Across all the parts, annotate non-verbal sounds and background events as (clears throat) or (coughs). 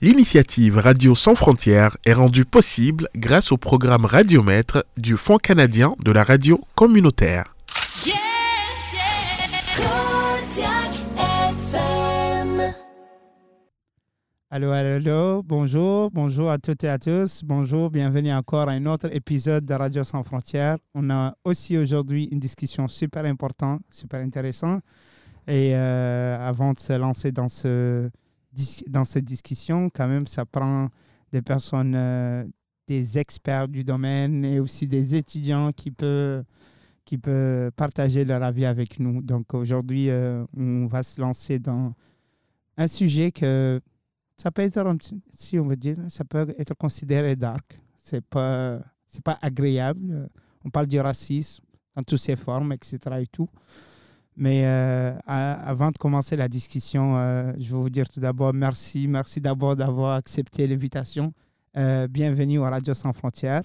L'initiative Radio Sans Frontières est rendue possible grâce au programme Radiomètre du Fonds canadien de la radio communautaire. Yeah, yeah. Allô, allô, allô, bonjour, bonjour à toutes et à tous, bonjour, bienvenue encore à un autre épisode de Radio Sans Frontières. On a aussi aujourd'hui une discussion super importante, super intéressante. Et euh, avant de se lancer dans, ce, dans cette discussion, quand même, ça prend des personnes, euh, des experts du domaine et aussi des étudiants qui peuvent, qui peuvent partager leur avis avec nous. Donc aujourd'hui, euh, on va se lancer dans un sujet que ça peut être, si on veut dire, ça peut être considéré dark. C'est pas, c'est pas agréable. On parle du racisme dans toutes ses formes, etc. et tout. Mais euh, avant de commencer la discussion, euh, je veux vous dire tout d'abord merci. Merci d'abord d'avoir accepté l'invitation. Euh, bienvenue à Radio Sans Frontières.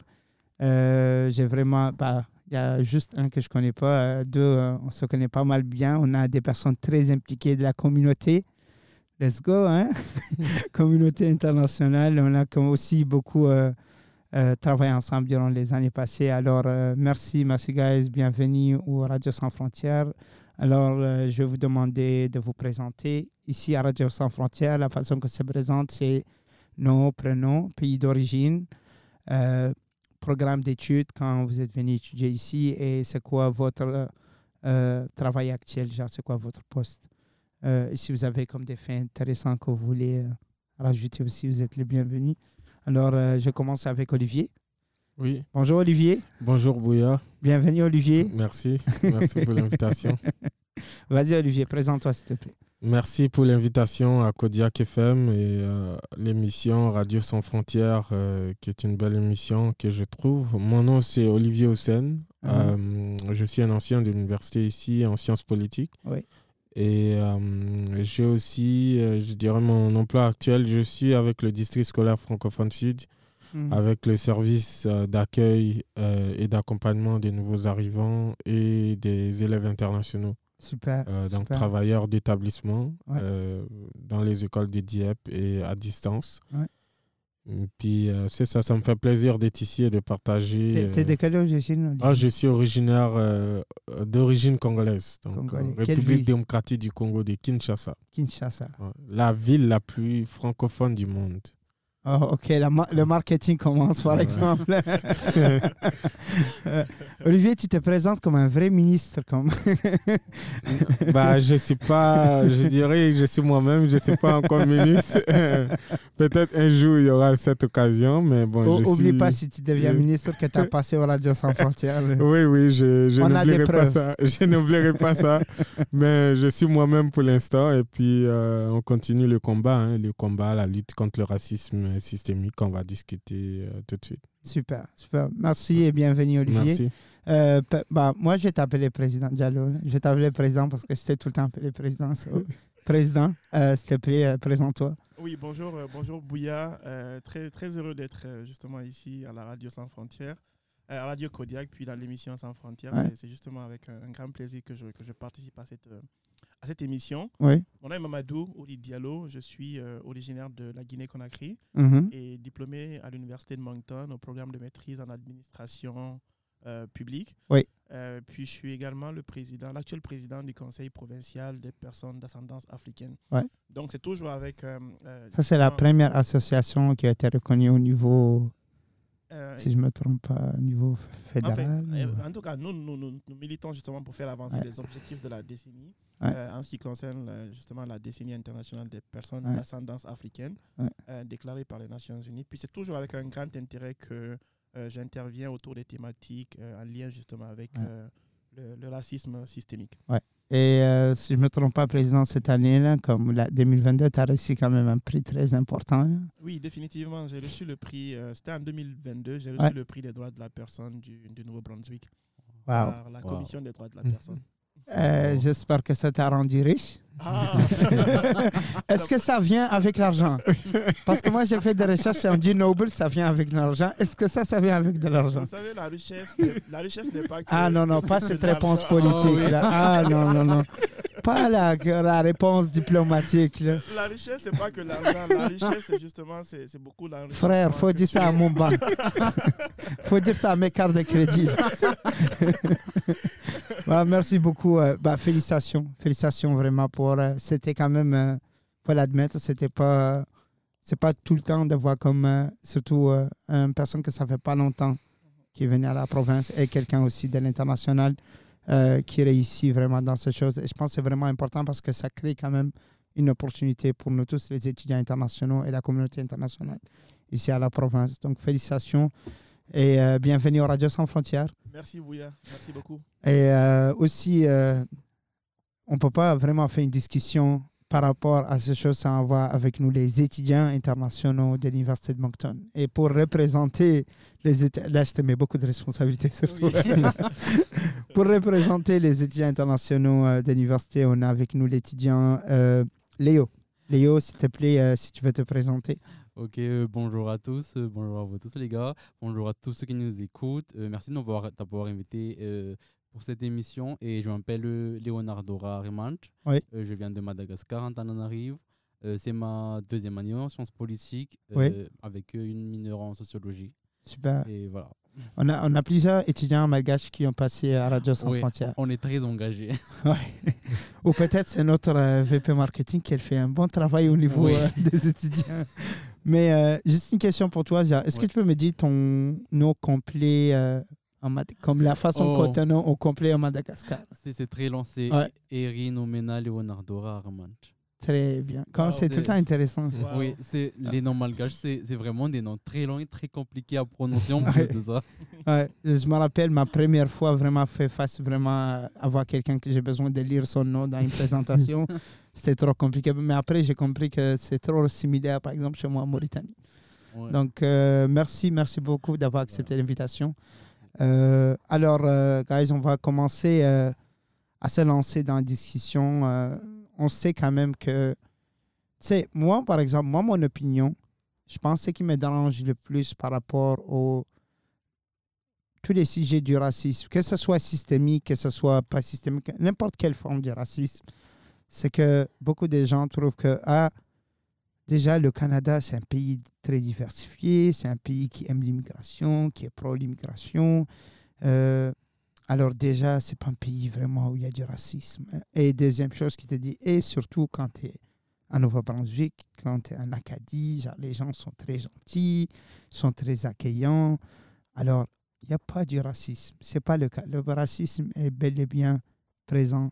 J'ai vraiment, bah, il y a juste un que je connais pas, deux, on se connaît pas mal bien. On a des personnes très impliquées de la communauté. Let's go, hein? (laughs) communauté internationale. On a comme aussi beaucoup euh, travaillé ensemble durant les années passées. Alors, euh, merci, merci, guys. Bienvenue au Radio Sans Frontières. Alors, euh, je vais vous demander de vous présenter. Ici, à Radio Sans Frontières, la façon que se présente, c'est nom, prénom, pays d'origine, euh, programme d'études quand vous êtes venu étudier ici et c'est quoi votre euh, travail actuel, genre c'est quoi votre poste. Et si vous avez comme des faits intéressants que vous voulez rajouter aussi, vous êtes les bienvenus. Alors, je commence avec Olivier. Oui, Bonjour Olivier. bonjour Bouya. Bienvenue Olivier. Merci, merci pour l'invitation. (laughs) Vas-y Olivier, présente-toi s'il te plaît. Merci pour l'invitation à Kodiak FM et euh, l'émission Radio Sans Frontières, euh, qui est une belle émission que je trouve. Mon nom c'est Olivier Hossein. Euh, je suis un ancien de l'université ici en sciences politiques. Oui. Et j'ai aussi, je dirais, mon emploi actuel, je suis avec le district scolaire francophone sud. Mhm. avec le service d'accueil et d'accompagnement des nouveaux arrivants et des élèves internationaux, Super. euh, donc super. travailleurs d'établissement Ouais. euh, dans les écoles de Dieppe et à distance. Ouais. Et puis euh, c'est ça, ça me fait plaisir d'être ici et de partager. T'es de quelle origine ah, je suis originaire d'origine congolaise, donc Congolais. République démocratique du Congo de Kinshasa, Kinshasa. Ouais. la ville la plus francophone du monde. Oh, ok, la ma- le marketing commence par exemple. (laughs) Euh, Olivier, tu te présentes comme un vrai ministre. Comme... Bah, je sais pas, je dirais, je suis moi-même, je sais pas encore ministre. (laughs) Peut-être un jour il y aura cette occasion, mais bon, O- je Oublie suis. pas si tu deviens ministre que tu as passé au Radio Sans Frontières. Oui, oui, je, je n'oublierai pas ça. (laughs) Je n'oublierai pas ça. Mais je suis moi-même pour l'instant. Et puis, euh, on continue le combat, hein, le combat, la lutte contre le racisme systémique qu'on va discuter euh, tout de suite. Super, super. Merci et bienvenue Olivier. Merci. Euh, bah, moi, je vais t'appeler président Diallo. Je vais t'appeler président parce que j'étais tout le temps appelé président. so- (laughs) Président, euh, s'il te plaît, euh, présente-toi. Oui, bonjour, euh, bonjour Bouya. Euh, très, très heureux d'être euh, justement ici à la Radio Sans Frontières, euh, à Radio Kodiak, puis dans l'émission Sans Frontières. Ouais. C'est- C'est justement avec un, un grand plaisir que je, que je participe à cette, euh, à cette émission. Oui. Mon nom est Mamadou Oli Diallo. Je suis euh, originaire de la Guinée-Conakry Mhm. et diplômé à l'Université de Moncton au programme de maîtrise en administration euh, publique. Oui. Euh, puis je suis également le président, l'actuel président du Conseil provincial des personnes d'ascendance africaine. Ouais. Donc c'est toujours avec. Ça, c'est la première association qui a été reconnue au niveau, euh, si je ne me trompe pas, au niveau fédéral. euh, ou- en tout cas, nous, nous, nous, nous militons justement pour faire avancer Ouais. les objectifs de la décennie Ouais. euh, en ce qui concerne euh, justement la décennie internationale des personnes Ouais. d'ascendance africaine déclarée par les Nations Unies. Puis c'est toujours avec un grand intérêt que j'interviens autour des thématiques en lien justement avec le, le racisme systémique. Et euh, si je ne me trompe pas, président, cette année-là, comme la 2022, tu as reçu quand même un prix très important. là. Oui, définitivement. J'ai reçu le prix, euh, c'était en 2022, j'ai reçu Ouais. le prix des droits de la personne du, du Nouveau-Brunswick Wow. par la Wow. Commission des droits de la Mhm. personne. Euh, J'espère que ça t'a rendu riche. Ah. (laughs) Est-ce que ça vient avec l'argent? Parce que moi, j'ai fait des recherches et on dit Noble, ça vient avec de l'argent. Est-ce que ça, ça vient avec de l'argent? Vous savez, la richesse, n'est- la richesse n'est pas que. Ah non, non, pas cette réponse politique. oui. là. Ah non, non, non. pas la, la réponse diplomatique. là. La richesse, c'est pas que l'argent. La richesse, c'est justement, c'est beaucoup l'argent. Frère, faut dire ça à mon banc. (laughs) faut dire ça à mes cartes de crédit. (laughs) Bah, merci beaucoup. Euh, bah, félicitations. Félicitations vraiment pour. euh, c'était quand même, euh, faut l'admettre, c'était pas. C'est pas tout le temps de voir comme, euh, surtout une personne que ça fait pas longtemps qui est venue à la province et quelqu'un aussi de l'international qui réussit vraiment dans ces choses. Et je pense que c'est vraiment important parce que ça crée quand même une opportunité pour nous tous, les étudiants internationaux et la communauté internationale ici à la province. Donc félicitations et euh, bienvenue au Radio Sans Frontières. Merci, Bouya. Merci beaucoup. Et euh, aussi, euh, on ne peut pas vraiment faire une discussion par rapport à ces choses sans avoir avec nous les étudiants internationaux de l'Université de Moncton. Et pour représenter les étudiants, là je te mets beaucoup de responsabilités (laughs) sur toi. (laughs) pour représenter les étudiants internationaux de l'université, on a avec nous l'étudiant Léo. Léo, s'il te plaît, si tu veux te présenter. Ok, euh, bonjour à tous, euh, bonjour à vous tous les gars, bonjour à tous ceux qui nous écoutent. Euh, merci de m'avoir d'avoir invité pour cette émission et je m'appelle Leonardo Rarimant. Oui. Je viens de Madagascar, Antananarivo. Euh, C'est ma deuxième année en sciences politiques Oui. avec une mineure en sociologie. Super. Et voilà. On a, on a plusieurs étudiants malgaches qui ont passé à Radio Sans Oui, Frontières. on est très engagés. (laughs) Ouais. Ou peut-être c'est notre VP marketing qui fait un bon travail au niveau des étudiants. Mais euh, juste une question pour toi, Zia. Est-ce que tu peux me dire ton nom complet, euh, en Mad- comme la façon Oh. qu'on nomme au complet en Madagascar? C'est très long, c'est Ouais. Erin Omena Leonardo Rarimant. Très bien. Comme Wow. c'est tout le temps intéressant. Wow. Oui, c'est les noms malgaches, c'est c'est vraiment des noms très longs et très compliqués à prononcer en (laughs) plus de ça. Ouais. Je me rappelle ma première fois vraiment fait face vraiment à avoir quelqu'un que j'ai besoin de lire son nom dans une présentation. (laughs) C'était trop compliqué. Mais après, j'ai compris que c'est trop similaire, par exemple, chez moi en Mauritanie. Ouais. Donc, euh, merci, merci beaucoup d'avoir accepté l'invitation. Euh, alors, euh, guys, on va commencer euh, à se lancer dans la discussion. On sait quand même que, tu sais, moi, par exemple, moi, mon opinion, je pense que ce qui me dérange le plus par rapport aux tous les sujets du racisme, que ce soit systémique, que ce soit pas systémique, n'importe quelle forme de racisme, c'est que beaucoup de gens trouvent que, ah, Déjà, le Canada, c'est un pays très diversifié, c'est un pays qui aime l'immigration, qui est pro l'immigration. Euh, alors déjà, c'est pas un pays vraiment où il y a du racisme. Et deuxième chose qui te dit, et surtout quand tu es à Nouveau-Brunswick, quand tu es en Acadie, genre, les gens sont très gentils, sont très accueillants. Alors, il n'y a pas du racisme. C'est pas le cas. Le racisme est bel et bien présent,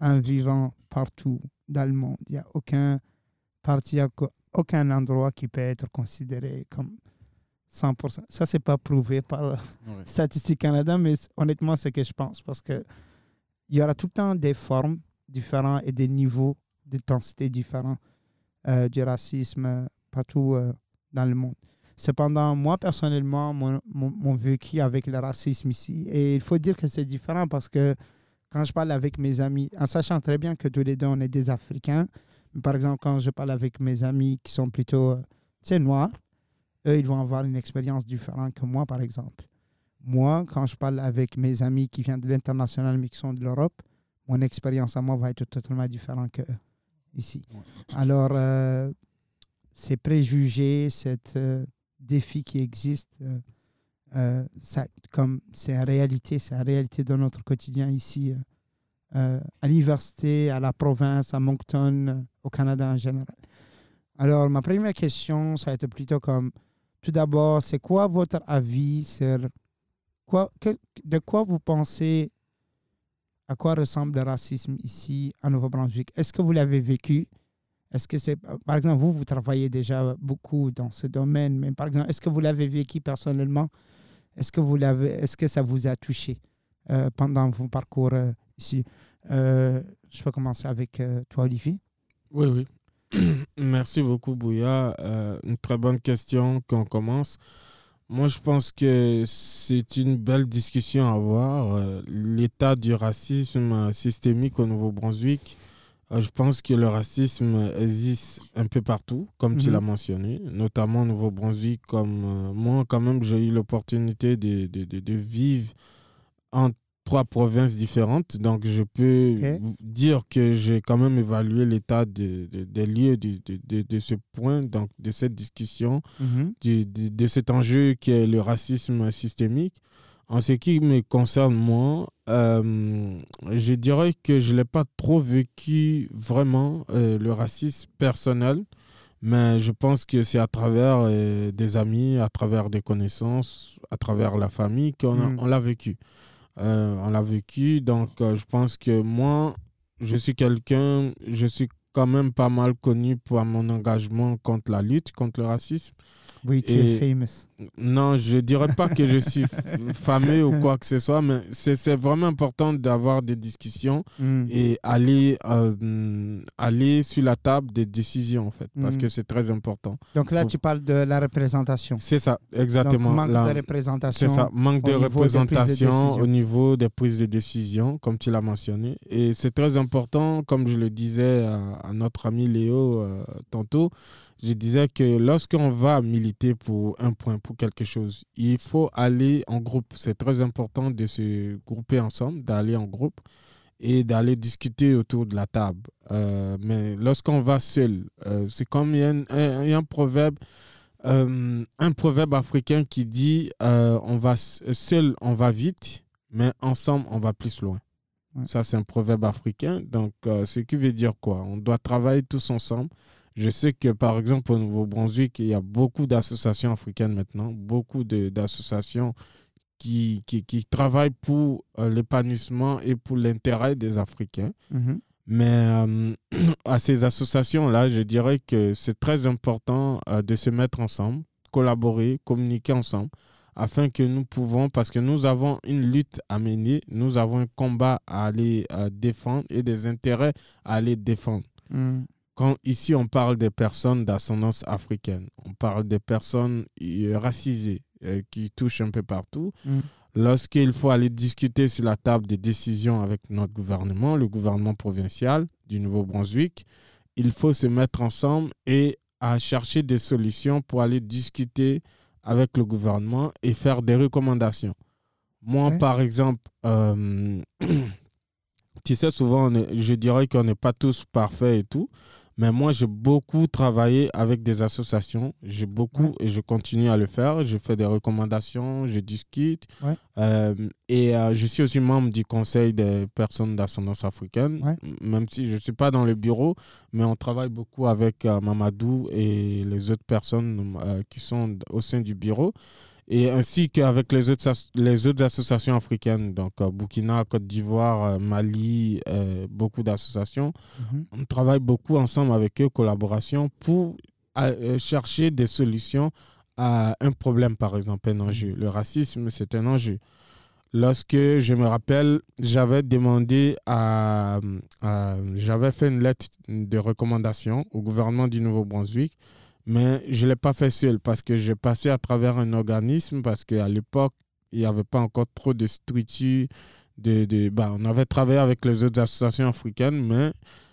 en vivant partout dans le monde. Il n'y a aucun parti, aucun endroit qui peut être considéré comme 100%. Ça, c'est pas prouvé par Ouais. Statistique Canada, mais honnêtement, c'est ce que je pense. Parce que il y aura tout le temps des formes différentes et des niveaux d'intensité différents euh, du racisme euh, partout euh, dans le monde. Cependant, moi, personnellement, mon, mon, mon vécu avec le racisme ici, et il faut dire que c'est différent parce que quand je parle avec mes amis, en sachant très bien que tous les deux, on est des Africains, par exemple, quand je parle avec mes amis qui sont plutôt, euh, tu sais, noirs, eux, ils vont avoir une expérience différente que moi, par exemple. Moi, quand je parle avec mes amis qui viennent de l'international mais qui sont de l'Europe, mon expérience à moi va être totalement différente que eux, ici. Alors, euh, ces préjugés, cette euh, défi qui existe, euh, ça, comme c'est une réalité, c'est une réalité de notre quotidien ici, euh, euh, à l'université, à la province, à Moncton, au Canada en général. Alors, ma première question, ça a été plutôt comme, tout d'abord, c'est quoi votre avis sur quoi, de quoi vous pensez, à quoi ressemble le racisme ici à Nouveau-Brunswick? Est-ce que vous l'avez vécu? Est-ce que c'est, par exemple, vous, vous travaillez déjà beaucoup dans ce domaine, mais par exemple, est-ce que vous l'avez vécu personnellement? Est-ce que vous l'avez, est-ce que ça vous a touché euh, pendant vos parcours euh, ici Euh, Je peux commencer avec toi, Olivier? Oui, oui. (clears throat) Merci beaucoup, Bouya. Une très bonne question qu'on commence. Moi, je pense que c'est une belle discussion à avoir. L'état du racisme systémique au Nouveau-Brunswick, je pense que le racisme existe un peu partout, comme tu Mhm. l'as mentionné, notamment au Nouveau-Brunswick. Comme euh, moi, quand même, j'ai eu l'opportunité de, de, de- de vivre entre trois provinces différentes. Donc, je peux dire que j'ai quand même évalué l'état de- de- des lieux de, de- de- de ce point, donc de cette discussion, de, de cet enjeu qui est le racisme systémique. En ce qui me concerne, moi, euh, je dirais que je n'ai pas trop vécu vraiment euh, le racisme personnel, mais je pense que c'est à travers euh, des amis, à travers des connaissances, à travers la famille qu'on Mm. l'a vécu. On l'a vécu, donc je pense que moi, je suis quelqu'un, je suis quand même pas mal connu pour mon engagement contre la lutte, contre le racisme. Oui, tu es famous. Non, je dirais pas que je suis fameux ou quoi que ce soit, mais c'est vraiment important d'avoir des discussions Mm. et aller, euh, aller sur la table des décisions, en fait, parce Mm. que c'est très important. Donc là, Pour- tu parles de la représentation. C'est ça, Donc, exactement. manque La- de représentation. c'est ça, manque de représentation au niveau des prises de décision, comme tu l'as mentionné. Et c'est très important, comme je le disais à, à notre ami Léo euh, tantôt, je disais que lorsqu'on va militer pour un point, pour quelque chose, il faut aller en groupe. C'est très important de se grouper ensemble, d'aller en groupe et d'aller discuter autour de la table. Euh, mais lorsqu'on va seul, euh, c'est comme il y a un- proverbe euh, un proverbe africain qui dit on va seul on va vite mais ensemble on va plus loin Ouais. ça c'est un proverbe africain donc ce qui veut dire quoi? On doit travailler tous ensemble je sais que par exemple au Nouveau-Brunswick il y a beaucoup d'associations africaines maintenant beaucoup d'associations qui, qui, qui travaillent pour euh, l'épanouissement et pour l'intérêt des Africains Mhm. mais euh, (clears throat) à ces associations-là, je dirais que c'est très important euh, de se mettre ensemble, collaborer, communiquer ensemble, afin que nous pouvons, parce que nous avons une lutte à mener, nous avons un combat à aller défendre et des intérêts à aller défendre. Mm. Quand ici on parle des personnes d'ascendance africaine, on parle des personnes euh, racisées euh, qui touchent un peu partout. Mm. Lorsqu'il faut aller discuter sur la table des décisions avec notre gouvernement, le gouvernement provincial du Nouveau-Brunswick, il faut se mettre ensemble et à chercher des solutions pour aller discuter avec le gouvernement et faire des recommandations. Moi, Ouais. par exemple, euh, (clears throat) tu sais, souvent, est- je dirais qu'on n'est pas tous parfaits et tout, mais moi, j'ai beaucoup travaillé avec des associations. J'ai beaucoup et je continue à le faire. Je fais des recommandations, je discute. Ouais. Euh, et euh, je suis aussi membre du conseil des personnes d'ascendance africaine, Ouais. même si je ne suis pas dans le bureau, mais on travaille beaucoup avec euh, Mamadou et les autres personnes qui sont au sein du bureau et ainsi qu'avec les autres, les autres associations africaines, donc euh, Burkina, Côte d'Ivoire, euh, Mali, euh, beaucoup d'associations. Mhm. On travaille beaucoup ensemble avec eux, collaboration, pour euh, chercher des solutions à un problème, par exemple, un enjeu. Le racisme, c'est un enjeu. Lorsque je me rappelle, j'avais demandé à, à- J'avais fait une lettre de recommandation au gouvernement du Nouveau-Brunswick, mais je ne l'ai pas fait seul parce que j'ai passé à travers un organisme, parce qu'à l'époque, il n'y avait pas encore trop de structures. De, de, bah, on avait travaillé avec les autres associations africaines, mais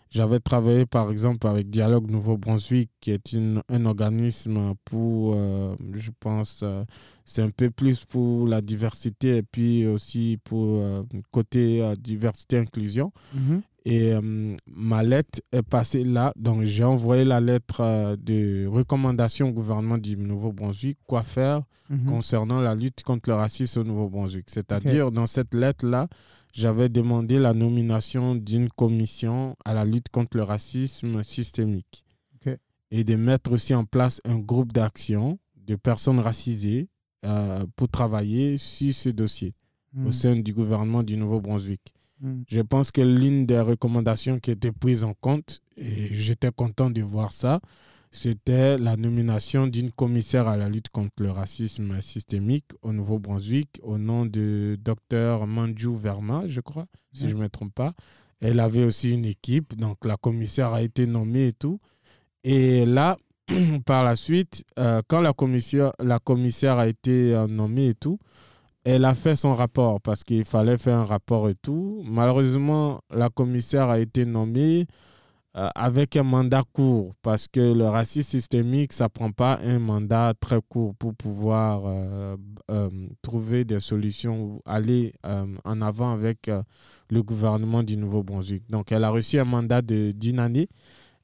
j'avais travaillé par exemple avec Dialogue Nouveau-Brunswick, qui est une, un organisme pour, euh, je pense, euh, c'est un peu plus pour la diversité et puis aussi pour euh, côté euh, diversité-inclusion. Mhm. Et euh, ma lettre est passée là. Donc, j'ai envoyé la lettre euh, de recommandation au gouvernement du Nouveau-Brunswick, quoi faire Mhm. concernant la lutte contre le racisme au Nouveau-Brunswick. C'est-à-dire, dans cette lettre-là, j'avais demandé la nomination d'une commission à la lutte contre le racisme systémique. Et de mettre aussi en place un groupe d'action de personnes racisées euh, pour travailler sur ce dossier Mm. au sein du gouvernement du Nouveau-Brunswick. Mm. Je pense que l'une des recommandations qui était prise en compte, et j'étais content de voir ça, c'était la nomination d'une commissaire à la lutte contre le racisme systémique au Nouveau-Brunswick au nom de Dr Manju Verma, je crois, si je ne me trompe pas. Elle avait aussi une équipe, donc la commissaire a été nommée et tout. Et là, (clears throat) par la suite, euh, quand la commissaire, la commissaire a été euh, nommée et tout, elle a fait son rapport parce qu'il fallait faire un rapport et tout. Malheureusement, la commissaire a été nommée. euh, avec un mandat court, parce que le racisme systémique, ça prend pas un mandat très court pour pouvoir euh, euh, trouver des solutions ou aller en avant avec le gouvernement du Nouveau-Brunswick. Donc, elle a reçu un mandat d'une année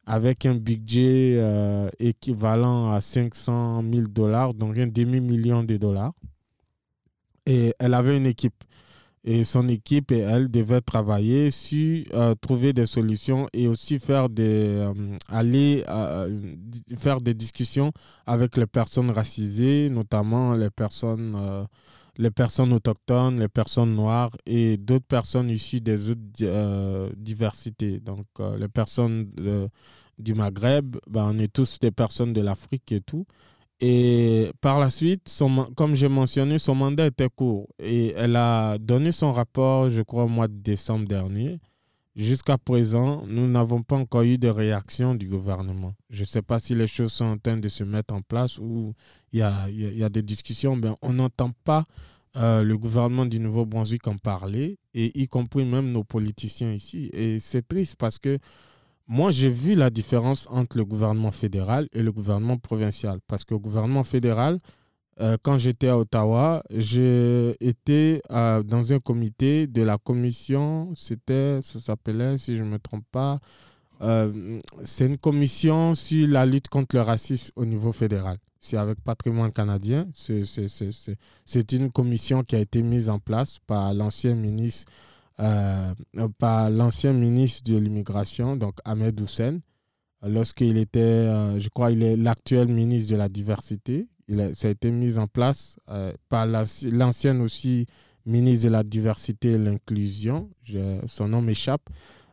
avec un budget équivalent à 500 000 dollars, donc un demi-million de dollars. Et elle avait une équipe. Et son équipe et elle devaient travailler sur euh, trouver des solutions et aussi faire des, euh, aller euh, faire des discussions avec les personnes racisées, notamment les personnes, les personnes autochtones, les personnes noires et d'autres personnes issues des autres di- diversités. Donc, les personnes du Maghreb, ben, on est tous des personnes de l'Afrique et tout. Et par la suite, comme j'ai mentionné, son mandat était court. Et elle a donné son rapport, je crois, au mois de décembre dernier. Jusqu'à présent, nous n'avons pas encore eu de réaction du gouvernement. Je ne sais pas si les choses sont en train de se mettre en place ou il y a des discussions, mais on n'entend pas euh, le gouvernement du Nouveau-Brunswick en parler, et y compris même nos politiciens ici. Et c'est triste parce que moi, j'ai vu la différence entre le gouvernement fédéral et le gouvernement provincial. Parce qu'au gouvernement fédéral, euh, quand j'étais à Ottawa, été euh, dans un comité de la commission, c'était, ça s'appelait, si je ne me trompe pas, euh, c'est une commission sur la lutte contre le racisme au niveau fédéral. C'est avec Patrimoine canadien. C'est- une commission qui a été mise en place par l'ancien ministre par l'ancien ministre de l'immigration, donc Ahmed Hussein, lorsqu'il était, euh, je crois, il est l'actuel ministre de la diversité. Il a- ça a été mis en place euh, par la- l'ancienne aussi ministre de la diversité et l'inclusion. Son nom m'échappe.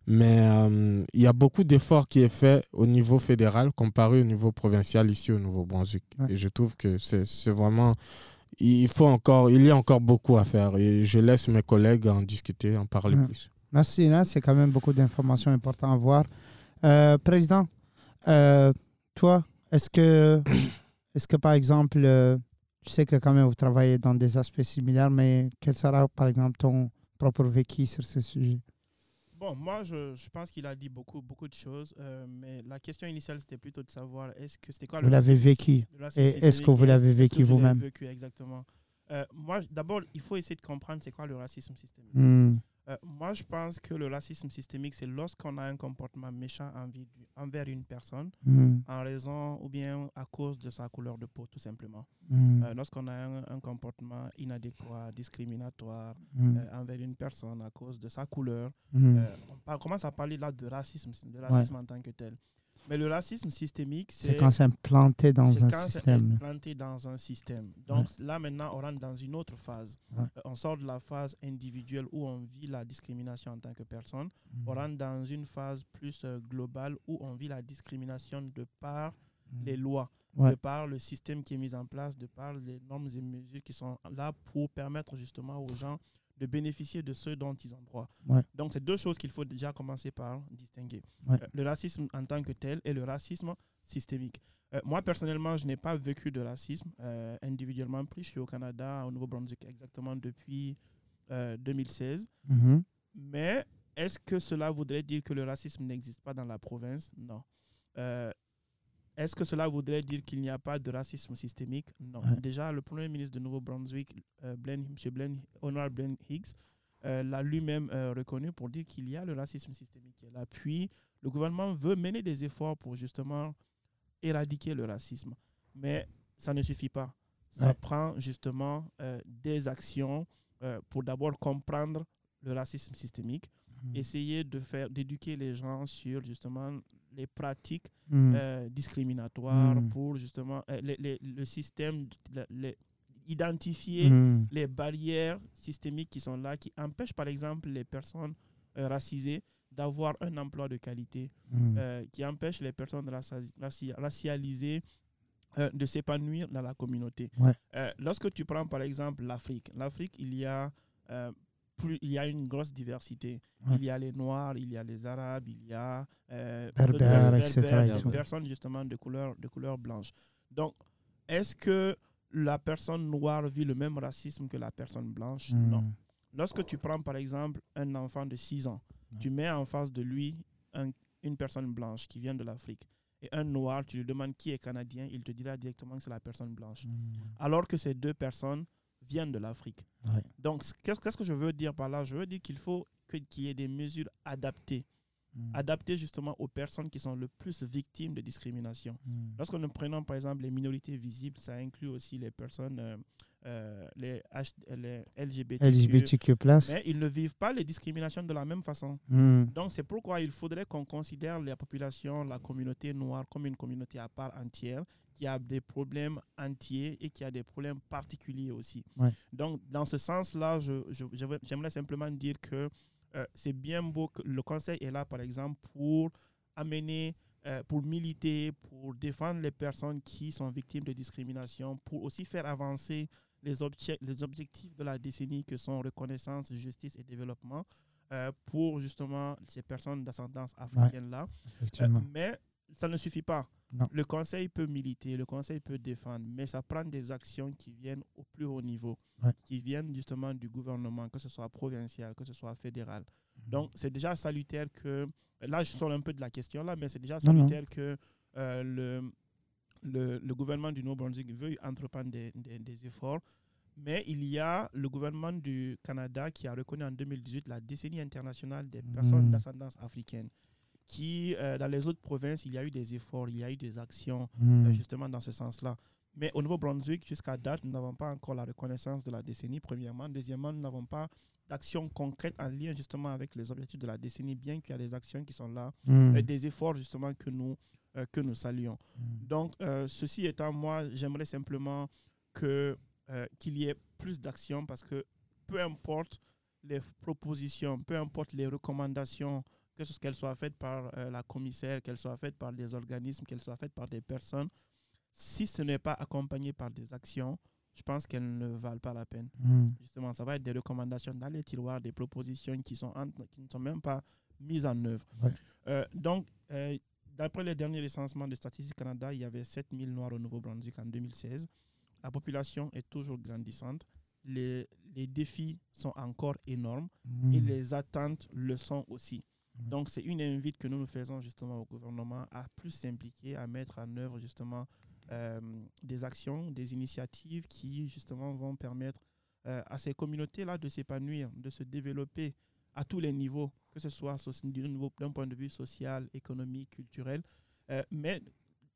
Mais euh, il y a beaucoup d'efforts qui est fait au niveau fédéral comparé au niveau provincial ici au Nouveau-Brunswick. Ouais. Et je trouve que c'est vraiment il faut encore, il y a encore beaucoup à faire et je laisse mes collègues en discuter, en parler plus. Merci, là, c'est quand même beaucoup d'informations importantes à voir. Euh, président, euh, toi, est-ce que, (clears throat) est que par exemple, euh, je sais que quand même vous travaillez dans des aspects similaires, mais quel sera par exemple ton propre vécu sur ce sujet? Bon, moi, je, je pense qu'il a dit beaucoup, beaucoup de choses, euh, mais la question initiale, c'était plutôt de savoir est-ce que c'était quoi le Vous l'avez vécu. Et est-ce que vous l'avez vécu vous-même? vécu exactement? Euh, moi, d'abord, il faut essayer de comprendre c'est quoi le racisme systémique. Hmm, Euh, moi, je pense que le racisme systémique, c'est lorsqu'on a un comportement méchant envers, une personne hmm, en raison ou bien à cause de sa couleur de peau, tout simplement. hmm, Euh, lorsqu'on a un, un comportement inadéquat, discriminatoire hmm, euh, envers une personne à cause de sa couleur, on, commence à parler là de racisme, de racisme en tant que tel. Mais le racisme systémique, C'est quand c'est implanté dans un quand c'est système. implanté dans un système. Donc là maintenant, on rentre dans une autre phase. Ouais. Euh, on sort de la phase individuelle où on vit la discrimination en tant que personne. Hmm. On rentre dans une phase plus euh, globale où on vit la discrimination de par les lois, Ouais. de par le système qui est mis en place, de par les normes et mesures qui sont là pour permettre justement aux gens de bénéficier de ce dont ils ont droit. Ouais. Donc, c'est deux choses qu'il faut déjà commencer par distinguer. Ouais. Euh, le racisme en tant que tel et le racisme systémique. Euh, moi, personnellement, je n'ai pas vécu de racisme euh, individuellement pris. Je suis au Canada, au Nouveau-Brunswick, exactement depuis euh, 2016. Mhm. Mais est-ce que cela voudrait dire que le racisme n'existe pas dans la province? Non. Est-ce que cela voudrait dire qu'il n'y a pas de racisme systémique? Non. Ouais. Déjà, le premier ministre de Nouveau-Brunswick, euh, Blaine- M. Blaine, Honorable Blaine Higgs, euh, l'a lui-même euh, reconnu pour dire qu'il y a le racisme systémique qui est là. Puis, le gouvernement veut mener des efforts pour justement éradiquer le racisme. Mais ça ne suffit pas. Ça Ouais. prend justement des actions pour d'abord comprendre le racisme systémique, Mhm. essayer de faire d'éduquer les gens sur justement les pratiques Hmm. euh, discriminatoires Mm. pour justement euh, les- les- le système les- identifier Hmm. les barrières systémiques qui sont là qui empêchent par exemple les personnes euh, racisées d'avoir un emploi de qualité qui empêchent les personnes raci- raci- racialisées de s'épanouir dans la communauté. Ouais. Lorsque tu prends par exemple l'Afrique, l'Afrique, il y a plus, il y a une grosse diversité. Ouais. Il y a les Noirs, il y a les Arabes, il y a euh, Berbères, etc. Des personnes justement de couleur, de couleur blanche. Donc, est-ce que la personne noire vit le même racisme que la personne blanche? Hmm. Non. Lorsque tu prends par exemple un enfant de 6 ans, tu mets en face de lui un, une personne blanche qui vient de l'Afrique et un noir, tu lui demandes qui est canadien, il te dira directement que c'est la personne blanche. Mm. Alors que ces deux personnes viennent de l'Afrique. Ouais. Donc, qu'est-ce que je veux dire par là? Je veux dire qu'il faut qu'il y ait des mesures adaptées, Mm. adaptées justement aux personnes qui sont le plus victimes de discrimination. Mm. Lorsque nous prenons par exemple les minorités visibles, ça inclut aussi les personnes, euh, euh, les, H- les LGBTQ. LGBTQ+. Mais ils ne vivent pas les discriminations de la même façon. Mm. Donc c'est pourquoi il faudrait qu'on considère la population, la communauté noire comme une communauté à part entière qui a des problèmes entiers et qui a des problèmes particuliers aussi. Ouais. Donc dans ce sens-là, je, je- je j'aimerais simplement dire que euh, c'est bien beau que le conseil est là par exemple pour amener, euh, pour militer, pour défendre les personnes qui sont victimes de discrimination, pour aussi faire avancer les, obje- les objectifs de la décennie que sont reconnaissance, justice et développement euh, pour justement ces personnes d'ascendance africaine-là. Euh, mais ça ne suffit pas. Non. Le conseil peut militer, le conseil peut défendre, mais ça prend des actions qui viennent au plus haut niveau, Ouais. qui viennent justement du gouvernement, que ce soit provincial, que ce soit fédéral. Mhm. Donc, c'est déjà salutaire que, là, je sors un peu de la question là, mais c'est déjà Non, non. salutaire que euh, le, le, le gouvernement du Nouveau-Brunswick veuille entreprendre des, des- des efforts. Mais il y a le gouvernement du Canada qui a reconnu en 2018 la décennie internationale des personnes Mhm. d'ascendance africaine. Qui, euh, dans les autres provinces, il y a eu des efforts, il y a eu des actions Mm. euh, justement dans ce sens-là. Mais au Nouveau-Brunswick, jusqu'à date, nous n'avons pas encore la reconnaissance de la décennie, premièrement. Deuxièmement, nous n'avons pas d'actions concrètes en lien justement avec les objectifs de la décennie, bien qu'il y a des actions qui sont là, Mm. euh, des efforts justement que nous, euh, que nous saluons. Mm. Donc, euh, ceci étant, moi, j'aimerais simplement que, euh, qu'il y ait plus d'actions parce que peu importe les propositions, peu importe les recommandations, que ce qu'elles soient faites par la commissaire, qu'elles soient faites par des organismes, qu'elles soient faites par des personnes, si ce n'est pas accompagné par des actions, je pense qu'elles ne valent pas la peine. Mm. Justement, ça va être des recommandations dans les tiroirs, des propositions qui, sont en- qui ne sont même pas mises en œuvre. Ouais. Euh, donc, euh, d'après les derniers recensements de Statistique Canada, il y avait 7000 Noirs au Nouveau-Brunswick en 2016. La population est toujours grandissante. Les, les défis sont encore énormes et Mm. les attentes le sont aussi. Donc, c'est une invite que nous nous faisons justement au gouvernement à plus s'impliquer, à mettre en œuvre justement euh, des actions, des initiatives qui justement vont permettre euh, à ces communautés-là de s'épanouir, de se développer à tous les niveaux, que ce soit d'un point de vue social, économique, culturel, euh, mais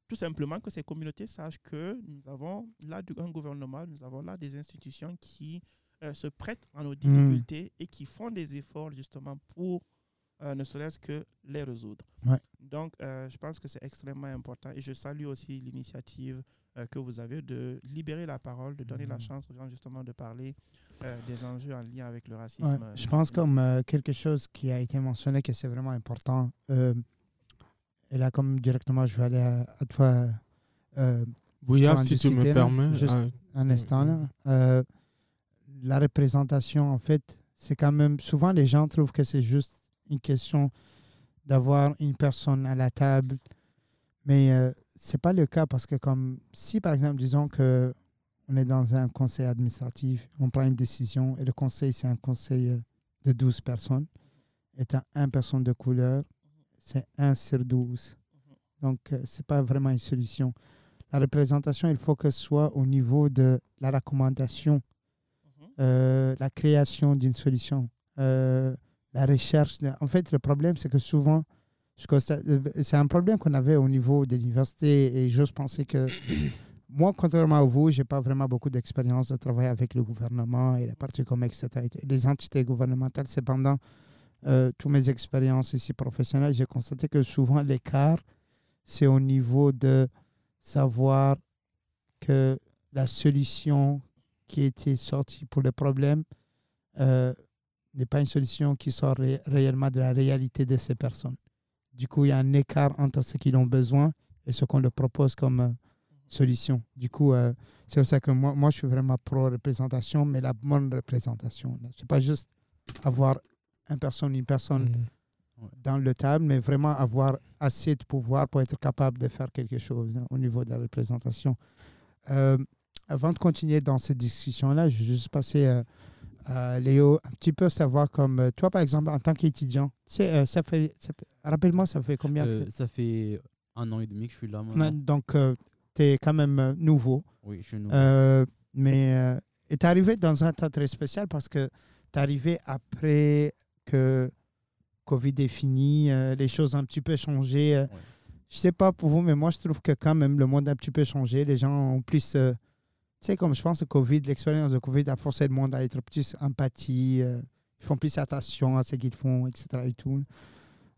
tout simplement que ces communautés sachent que nous avons là un gouvernement, nous avons là des institutions qui euh, se prêtent à nos difficultés et qui font des efforts justement pour euh, ne serait-ce que les résoudre. Ouais. Donc, euh, je pense que c'est extrêmement important et je salue aussi l'initiative euh, que vous avez de libérer la parole, de donner la Mhm. chance aux gens justement de parler euh, des enjeux en lien avec le racisme. Ouais, euh, je pense comme euh, quelque chose qui a été mentionné que c'est vraiment important. euh, et là, comme directement, je vais aller à, à toi euh, en si tu me là, permets. juste- ah, un instant. Là. La représentation, en fait, c'est quand même. Souvent, les gens trouvent que c'est juste une question d'avoir une personne à la table. Mais euh, c'est pas le cas parce que, comme si par exemple, disons que on est dans un conseil administratif, on prend une décision et le conseil, c'est un conseil de 12 personnes. Et tu as une personne de couleur, c'est 1 sur 12. Donc, euh, c'est pas vraiment une solution. La représentation, il faut que ce soit au niveau de la recommandation, euh, la création d'une solution, euh, la recherche. En fait, le problème, c'est que souvent, c'est un problème qu'on avait au niveau de l'université et j'ose penser que moi, contrairement à vous, j'ai pas vraiment beaucoup d'expérience de travailler avec le gouvernement et les partis communs, etc. et les entités gouvernementales. Cependant, euh, toutes mes expériences ici professionnelles, j'ai constaté que souvent l'écart, c'est au niveau de savoir que la solution qui été sortie pour le problème euh, n'est pas une solution qui sort ré- réellement de la réalité de ces personnes. Du coup, il y a un écart entre ce qu'ils ont besoin et ce qu'on leur propose comme euh, solution. Du coup, euh, c'est pour ça que moi, moi, je suis vraiment pro-représentation, mais la bonne représentation. Ce n'est pas juste avoir une personne, une personne mhm. dans le table, mais vraiment avoir assez de pouvoir pour être capable de faire quelque chose hein, au niveau de la représentation. Euh, avant de continuer dans cette discussion-là, je vais juste passer euh, euh, Léo, un petit peu savoir comme toi, par exemple, en tant qu'étudiant, tu sais, euh, ça fait, ça fait- rappelle-moi, ça fait combien Euh, ça fait un an et demi que je suis là maintenant. Donc, tu es quand même euh, nouveau. Oui, je suis nouveau. Euh, mais euh, et t'es arrivé dans un temps très spécial parce que t'es arrivé après que Covid est fini, euh, les choses ont un petit peu changé. Ouais. Je sais pas pour vous, mais moi je trouve que quand même le monde a un petit peu changé. Les gens ont plus, tu sais, comme je pense que Covid, l'expérience de Covid a forcé le monde à être plus empathie. ils font plus attention à ce qu'ils font, etc. Et tout.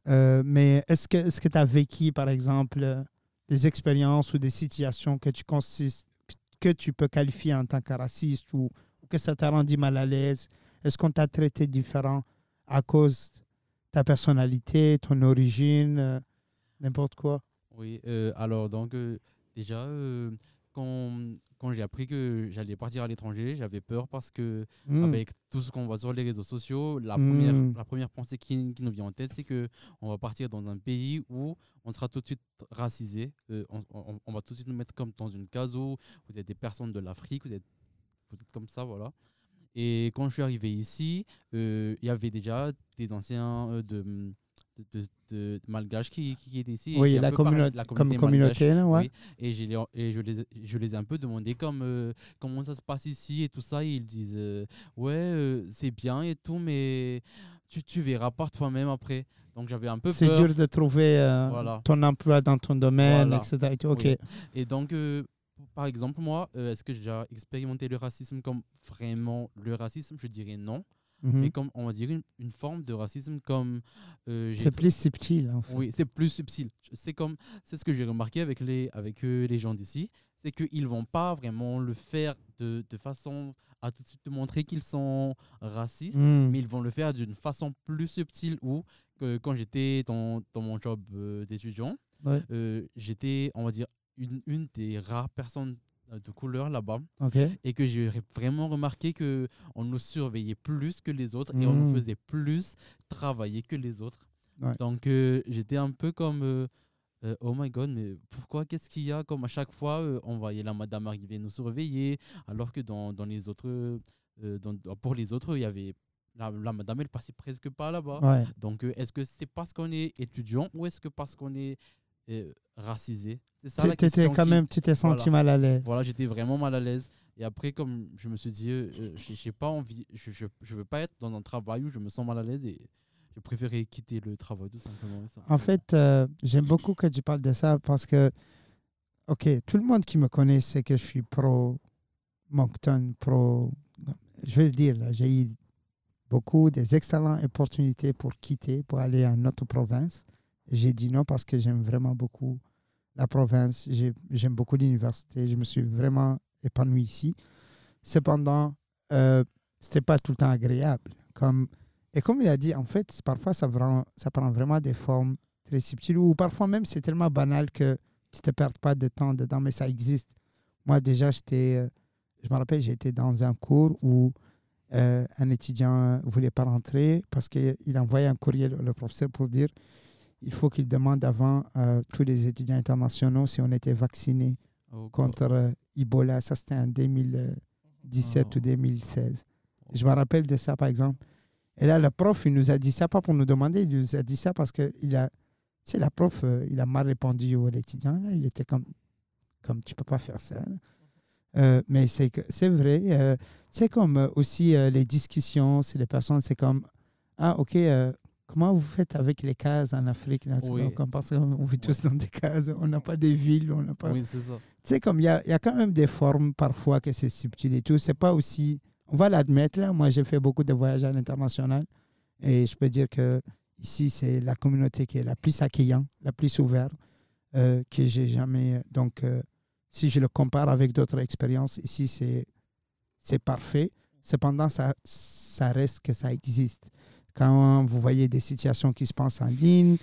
Mais est-ce que tu as vécu, par exemple, des expériences ou des situations que tu que tu peux qualifier en tant que raciste ou, que ça t'a rendu mal à l'aise? Est-ce qu'on t'a traité différent à cause de ta personnalité, ton origine, euh, n'importe quoi? Oui, euh, alors donc euh, déjà, quand, quand j'ai appris que j'allais partir à l'étranger, j'avais peur parce que Hmm. avec tout ce qu'on voit sur les réseaux sociaux, la, Mm. première, la première pensée qui, qui nous vient en tête, c'est que on va partir dans un pays où on sera tout de suite racisé. Euh, on, on- on va tout de suite nous mettre comme dans une case où vous êtes des personnes de l'Afrique, vous êtes, vous êtes comme ça, voilà. Et quand je suis arrivé ici, euh, il y avait déjà des anciens euh, de, de, de- de malgaches qui, qui étaient ici. Oui, la, communauté, comme malgache. communauté, là, ouais. Oui, et, je les, et je, les, je les ai un peu demandé comme, euh, comment ça se passe ici et tout ça. Et ils disent euh, Ouais, euh, c'est bien et tout, mais tu, tu verras par toi-même après. Donc j'avais un peu C'est dur de trouver Voilà. ton emploi dans ton domaine, Voilà. etc. et tout. Ok. Oui. Et donc, par exemple, moi, euh, est-ce que j'ai déjà expérimenté le racisme comme vraiment le racisme? Je dirais non. Mhm. Mais comme, on va dire, une, une forme de racisme comme. euh, C'est plus subtil, en fait. Oui, c'est plus subtil. C'est comme, c'est ce que j'ai remarqué avec les, avec euh, les gens d'ici, c'est qu'ils vont pas vraiment le faire de, de façon à tout de suite te montrer qu'ils sont racistes, Hmm. mais ils vont le faire d'une façon plus subtile où que quand j'étais dans, dans mon job euh, d'étudiant, Ouais. euh, j'étais, on va dire, une, une des rares personnes de couleur là-bas et que j'ai vraiment remarqué que on nous surveillait plus que les autres et on nous Mm. faisait plus travailler que les autres. Ouais. Donc euh, j'étais un peu comme euh, euh, oh my god mais pourquoi qu'est-ce qu'il y a? Comme à chaque fois euh, on voyait la madame arriver nous surveiller alors que dans, dans les autres euh, dans- pour les autres il y avait la, la madame elle passait presque pas là-bas. Ouais. Donc euh, est-ce que c'est parce qu'on est étudiant ou est-ce que parce qu'on est euh, racisé Tu étais quand qui- même, tu t'es senti Voilà. mal à l'aise. voilà, j'étais vraiment mal à l'aise. Et après, comme je me suis dit, euh, euh, j'ai pas envie, je, je, je veux pas être dans un travail où je me sens mal à l'aise et j'ai préféré quitter le travail tout simplement. En fait, euh, j'aime beaucoup que tu parles de ça parce que, OK, tout le monde qui me connaît sait que je suis pro Moncton, pro. Je vais le dire, j'ai eu beaucoup des excellentes opportunités pour quitter, pour aller à une autre province. J'ai dit non parce que j'aime vraiment beaucoup la province, j'ai- j'aime beaucoup l'université, je me suis vraiment épanoui ici. Cependant, euh, c'était pas tout le temps agréable. Et comme il a dit, en fait, parfois ça, prend- vraiment des formes très subtiles ou parfois même c'est tellement banal que tu te perds pas de temps dedans, mais ça existe. Moi, déjà, j'étais, euh, je me rappelle, été dans un cours où euh, un étudiant ne voulait pas rentrer parce qu'il envoyait un courriel au professeur pour dire il faut qu'il demande avant euh, tous les étudiants internationaux si on était vaccinés Oh, contre euh, Ebola. Ça, c'était en 2017 Oh. ou 2016. Je me rappelle de ça, par exemple. Et là, le prof, il nous a dit ça, pas pour nous demander, il nous a dit ça parce que il a, sais, la prof, euh, il a mal répondu aux étudiants. Là. Il était comme, comme tu peux pas faire ça. Euh, mais c'est que c'est vrai. euh, c'est comme euh, aussi les discussions, c'est les personnes, c'est comme, ah, ok, comment vous faites avec les cases en Afrique là, Oui. comme- parce qu'on vit tous dans des cases, on n'a pas des villes, on n'a pas Oui, c'est ça. tu sais, comme il y a, y a quand même des formes parfois que c'est subtil et tout. C'est pas aussi. On va l'admettre, là. Moi, j'ai fait beaucoup de voyages à l'international. Et je peux dire que ici, c'est la communauté qui est la plus accueillante, la plus ouverte euh, que j'ai jamais. Donc, euh, si je le compare avec d'autres expériences, ici, c'est, c'est parfait. Cependant, ça, ça reste que ça existe. Quand vous voyez des situations qui se passent en ligne,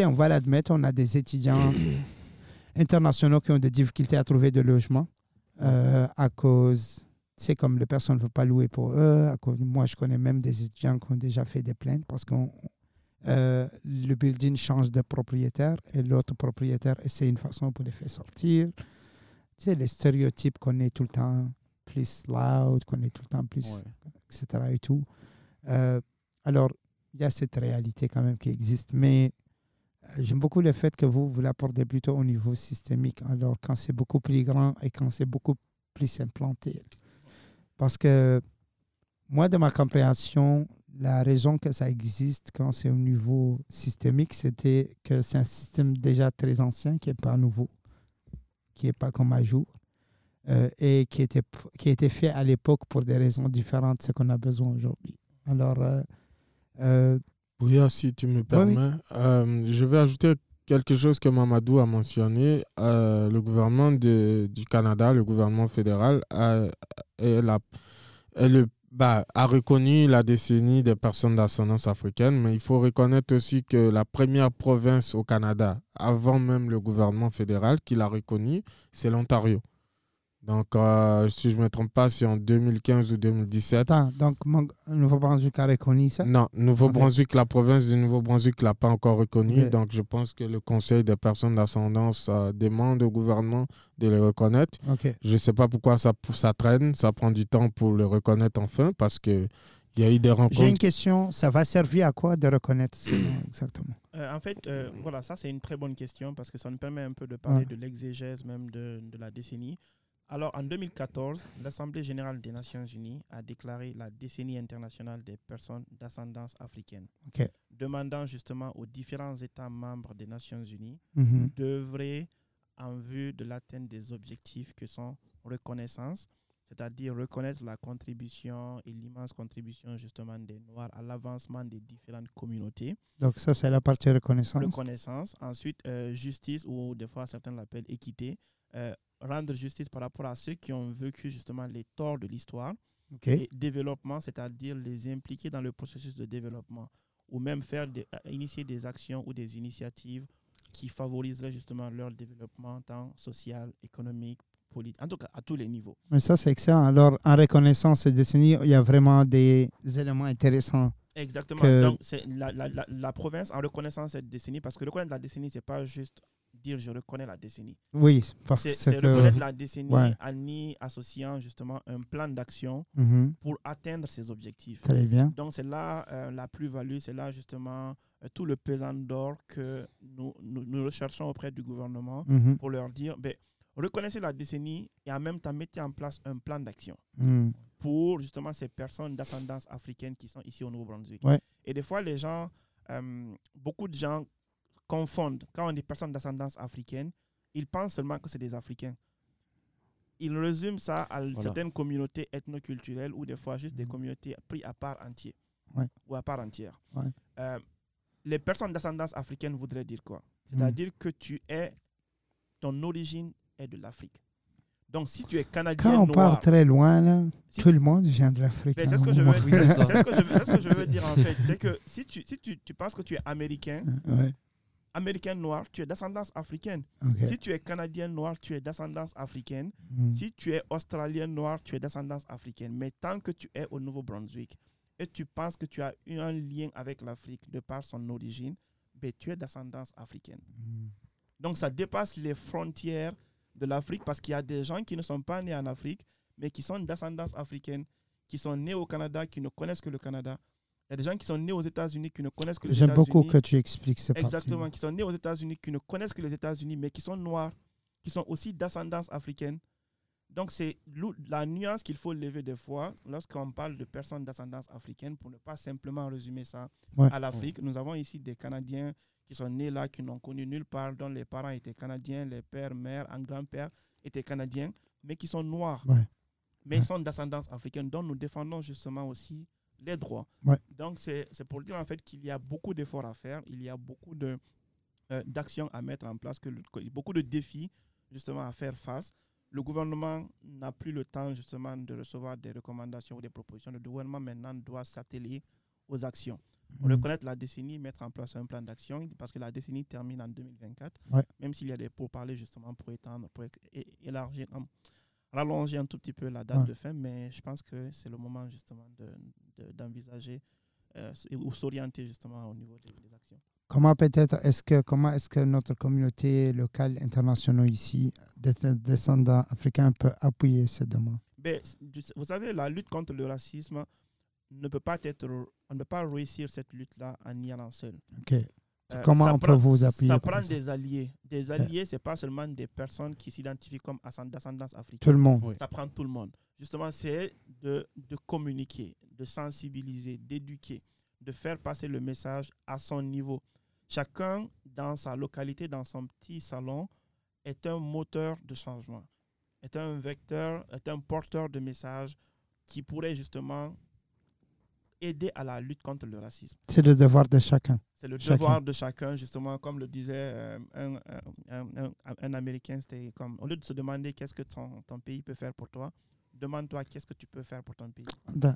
on va l'admettre, on a des étudiants (clears throat) internationaux qui ont des difficultés à trouver de logement euh, à cause, sais, comme les personnes ne veulent pas louer pour eux. À cause, moi, je connais même des étudiants qui ont déjà fait des plaintes parce que le building change de propriétaire et l'autre propriétaire essaie une façon pour les faire sortir. Tu sais, les stéréotypes qu'on est tout le temps plus loud, qu'on est tout le temps plus, Ouais. etc. et tout. Euh, alors, il y a cette réalité quand même qui existe, mais euh, j'aime beaucoup le fait que vous, vous l'apportez plutôt au niveau systémique, alors quand c'est beaucoup plus grand et quand c'est beaucoup plus implanté. Parce que moi, de ma compréhension, la raison que ça existe quand c'est au niveau systémique, c'était que c'est un système déjà très ancien qui n'est pas nouveau, qui n'est pas comme à jour, euh, et qui était, qui été fait à l'époque pour des raisons différentes de ce qu'on a besoin aujourd'hui. Alors, euh, euh, Oui, ah, si tu me oui. permets, euh, je vais ajouter quelque chose que Mamadou a mentionné. Euh, le gouvernement de- du Canada, le gouvernement fédéral, a, elle a, elle, bah, a reconnu la décennie des personnes d'ascendance africaine, mais il faut reconnaître aussi que la première province au Canada, avant même le gouvernement fédéral qui l'a reconnu, c'est l'Ontario. Donc, euh, si je ne me trompe pas, c'est en 2015 ou 2017. attends, donc, Nouveau-Brunswick a reconnu ça? Non, Nouveau-Brunswick, la province du Nouveau-Brunswick ne l'a pas encore reconnu. Donc, je pense que le Conseil des personnes d'ascendance euh, demande au gouvernement de le reconnaître. Ok. Je ne sais pas pourquoi ça, ça traîne, ça prend du temps pour le reconnaître enfin, parce qu'il y a eu des J'ai une rencontres. question, ça va servir à quoi de reconnaître ça (coughs) exactement? Euh, en fait, euh, voilà, ça c'est une très bonne question parce que ça nous permet un peu de parler de l'exégèse même de, de la décennie. Alors en 2014, l'Assemblée générale des Nations unies a déclaré la décennie internationale des personnes d'ascendance africaine, demandant justement aux différents États membres des Nations unies Mhm. d'œuvrer en vue de l'atteinte des objectifs que sont reconnaissance, c'est-à-dire reconnaître la contribution et l'immense contribution justement des Noirs à l'avancement des différentes communautés Donc, ça, c'est la partie reconnaissance. reconnaissance, ensuite euh, justice ou des fois certains l'appellent équité, euh, rendre justice par rapport à ceux qui ont vécu justement les torts de l'histoire Ok. et développement, c'est-à-dire les impliquer dans le processus de développement ou même faire des, euh, initier des actions ou des initiatives qui favoriseraient justement leur développement tant social, économique, politique, en tout cas à tous les niveaux. Mais ça, c'est excellent. Alors, en reconnaissance cette décennie, il y a vraiment des éléments intéressants. Exactement. Que- Donc, c'est la, la, la, la province en reconnaissant cette décennie, parce que reconnaître la décennie, c'est pas juste dire je reconnais la décennie. Oui, parce que C'est c'est c'est que... reconnaître la décennie Ouais. en y associant justement un plan d'action Mhm. pour atteindre ses objectifs. Très bien. Donc c'est là euh, la plus-value, c'est là justement euh, tout le pesant d'or que nous, nous, nous recherchons auprès du gouvernement Mhm. pour leur dire, ben, reconnaissez la décennie et en même temps mettez en place un plan d'action Mhm. pour justement ces personnes d'ascendance africaine qui sont ici au Nouveau-Brunswick. Ouais. Et des fois, les gens, euh, beaucoup de gens confondent, quand on dit personnes d'ascendance africaine, ils pensent seulement que c'est des Africains. Ils résument ça à certaines communautés ethnoculturelles ou des fois juste des Mhm. communautés prises à part entière Ouais. ou à part entière. Ouais. Euh, les personnes d'ascendance africaine voudraient dire quoi? Mhm. C'est-à-dire que tu es, ton origine est de l'Afrique. Donc, si tu es canadien Quand on noir, part très loin, là, Si- tout le monde vient de l'Afrique. c'est ce que je veux. Oui, ce que je (laughs) dire en fait. C'est que si tu, si tu, tu penses que tu es américain, Ouais, américain noir, tu es d'ascendance africaine. Si tu es canadien noir, tu es d'ascendance africaine. Mhm. Si tu es australien noir, tu es d'ascendance africaine. Mais tant que tu es au Nouveau-Brunswick et tu penses que tu as eu un lien avec l'Afrique de par son origine, ben, tu es d'ascendance africaine. Mhm. Donc ça dépasse les frontières de l'Afrique parce qu'il y a des gens qui ne sont pas nés en Afrique, mais qui sont d'ascendance africaine, qui sont nés au Canada, qui ne connaissent que le Canada. Il y a des gens qui sont nés aux États-Unis, qui ne connaissent que les J'aime États-Unis. beaucoup que tu expliques partie. Exactement, qui sont nés aux États-Unis, qui ne connaissent que les États-Unis, mais qui sont noirs, qui sont aussi d'ascendance africaine. Donc, c'est la nuance qu'il faut lever des fois lorsqu'on parle de personnes d'ascendance africaine pour ne pas simplement résumer ça Ouais. à l'Afrique. Nous avons ici des Canadiens qui sont nés là, qui n'ont connu nulle part, dont les parents étaient canadiens, les pères, mères, un grand-père étaient canadiens, mais qui sont noirs. Ouais. Mais Ouais. ils sont d'ascendance africaine, dont nous défendons justement aussi les droits. Ouais. Donc, c'est pour dire en fait qu'il y a beaucoup d'efforts à faire, il y a beaucoup euh, d'actions à mettre en place, que le- beaucoup de défis justement à faire face. Le gouvernement n'a plus le temps justement de recevoir des recommandations ou des propositions. Le gouvernement maintenant doit s'atteler aux actions. Mhm. Reconnaître la décennie, mettre en place un plan d'action, parce que la décennie termine en 2024, Ouais. même s'il y a des pourparlers justement pour étendre, pour élargir, rallonger un tout petit peu la date Ouais. de fin, mais je pense que c'est le moment justement de- de- d'envisager euh, ou s'orienter justement au niveau des, des actions. Comment peut-être est-ce que comment est-ce que notre communauté locale internationale ici, des des descendants africains, peut appuyer cette demande Ben, Ben, vous savez, la lutte contre le racisme ne peut pas être. On ne peut pas réussir cette lutte-là en y allant seul. Ok. Euh, Comment on peut prend- vous appuyer Ça prend ça? des alliés. Des alliés, c'est pas seulement des personnes qui s'identifient comme ascend- d'ascendance africaine. Tout le monde. Oui. Ça prend tout le monde. Justement, c'est de, de communiquer, de sensibiliser, d'éduquer, de faire passer le message à son niveau. Chacun, dans sa localité, dans son petit salon, est un moteur de changement, est un vecteur, est un porteur de message qui pourrait justement aider à la lutte contre le racisme. C'est le devoir de chacun. C'est le Chacun. devoir de chacun, justement, comme le disait euh, un, un- un- un- un Américain, c'était comme, au lieu de se demander qu'est-ce que ton, ton pays peut faire pour toi, demande-toi qu'est-ce que tu peux faire pour ton pays.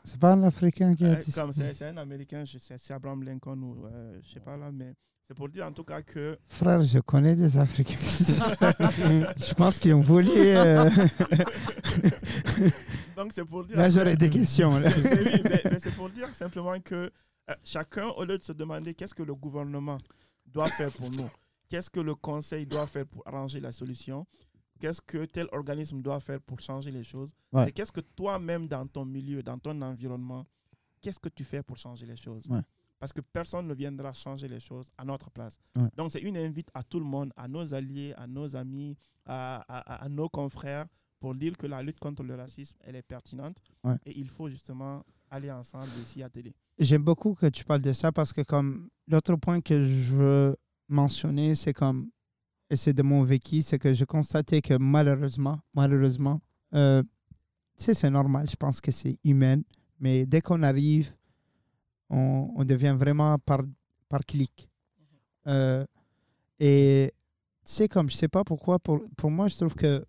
C'est pas l'Africain qui a Euh, dit ça. comme c'est un Américain, je sais, c'est Abraham Lincoln ou euh, je sais pas là, mais c'est pour dire en tout cas que Frère, je connais des Africains. (laughs) je pense qu'ils ont volé. euh, donc c'est pour dire Là, j'aurais des questions. là. (laughs) Mais oui, mais- mais c'est pour dire simplement que chacun, au lieu de se demander qu'est-ce que le gouvernement doit faire pour nous, qu'est-ce que le conseil doit faire pour arranger la solution, qu'est-ce que tel organisme doit faire pour changer les choses, Ouais. c'est qu'est-ce que toi-même dans ton milieu, dans ton environnement, qu'est-ce que tu fais pour changer les choses? Ouais. Parce que personne ne viendra changer les choses à notre place. Ouais. Donc c'est une invite à tout le monde, à nos alliés, à nos amis, à, à- à nos confrères, pour dire que la lutte contre le racisme, elle est pertinente et il faut justement aller ensemble et s'y atteler. J'aime beaucoup que tu parles de ça parce que comme l'autre point que je veux mentionner, c'est comme, et c'est de mon vécu, c'est que j'ai constaté que malheureusement, malheureusement, euh, tu sais, c'est normal, je pense que c'est humain, mais dès qu'on arrive, on, on devient vraiment par, par clic. Euh, et tu sais, comme je sais pas pourquoi, pour, pour moi, je trouve que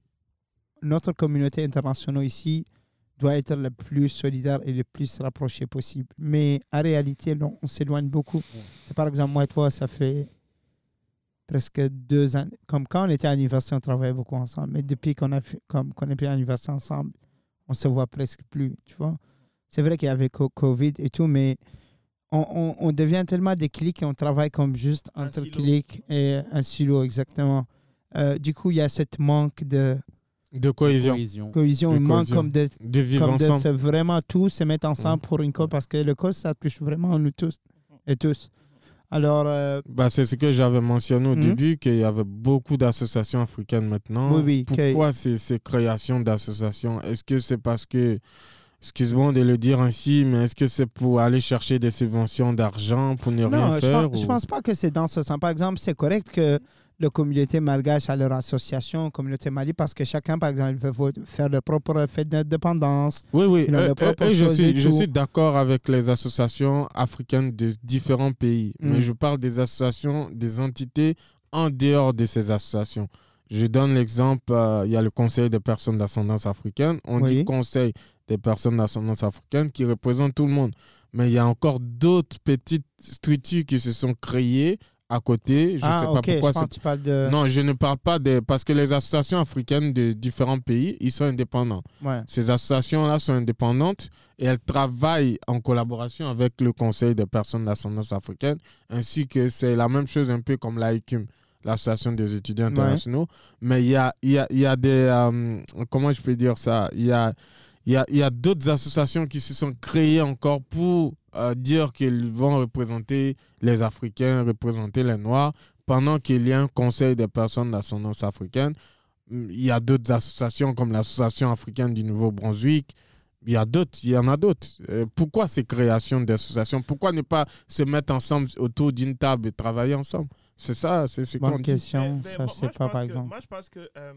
notre communauté internationale ici, doit être le plus solidaire et le plus rapproché possible. Mais en réalité, non, on s'éloigne beaucoup. C'est par exemple, moi et toi, ça fait presque deux ans. Comme quand on était à l'université, on travaillait beaucoup ensemble. Mais depuis qu'on a fait, comme qu'on est plus à l'université ensemble, on se voit presque plus, tu vois. C'est vrai qu'il y avait co- Covid et tout, mais on, on- on devient tellement des clics et on travaille comme juste entre clics et un silo, exactement. Euh, du coup, il y a cette manque de De cohésion, Cohésion. cohésion, De il manque cohésion. comme de de vivre comme de ensemble. se vraiment tous se mettre ensemble Mm. pour une cause parce que le cause ça touche vraiment nous tous et tous. Alors euh, Bah, c'est ce que j'avais mentionné au Mhm. début, qu'il y avait beaucoup d'associations africaines maintenant. Oui, oui, Pourquoi ces, ces créations d'associations? Est-ce que c'est parce que, excuse-moi de le dire ainsi, mais est-ce que c'est pour aller chercher des subventions d'argent pour ne non, rien je faire je ou- pense pas que c'est dans ce sens. Par exemple, c'est correct que la communauté malgache a leur association, communauté mali, parce que chacun, par exemple, veut faire leur propre fête d'indépendance. Oui, oui, euh, euh, euh, je suis, je tout. suis d'accord avec les associations africaines de différents pays, Mm. mais je parle des associations, des entités en dehors de ces associations. Je donne l'exemple, il y a le Conseil des personnes d'ascendance africaine. On Oui. dit Conseil des personnes d'ascendance africaine qui représente tout le monde. Mais il y a encore d'autres petites structures qui se sont créées à côté. Je ne ah, sais pas je pourquoi pense c'est que tu parles de... non, je ne parle pas des... Parce que les associations africaines de différents pays, ils sont indépendants. Ouais. Ces associations-là sont indépendantes et elles travaillent en collaboration avec le Conseil des personnes d'ascendance africaine, ainsi que c'est la même chose un peu comme l'AICUM, l'Association des étudiants Ouais. internationaux. Mais il y a, y, a, y a des... euh, comment je peux dire ça? Il y a, y a, il y a d'autres associations qui se sont créées encore pour euh, dire qu'ils vont représenter les Africains, représenter les Noirs, pendant qu'il y a un Conseil des personnes d'ascendance africaine. Il y a d'autres associations comme l'Association africaine du Nouveau-Brunswick. Il y a d'autres, il y en a d'autres. Euh, pourquoi ces créations d'associations? Pourquoi ne pas se mettre ensemble autour d'une table et travailler ensemble? C'est ça, c'est ce qu'on Bonne dit. question, Mais- mais ça moi- je sais moi, pas par que- exemple. Moi, je pense que euh,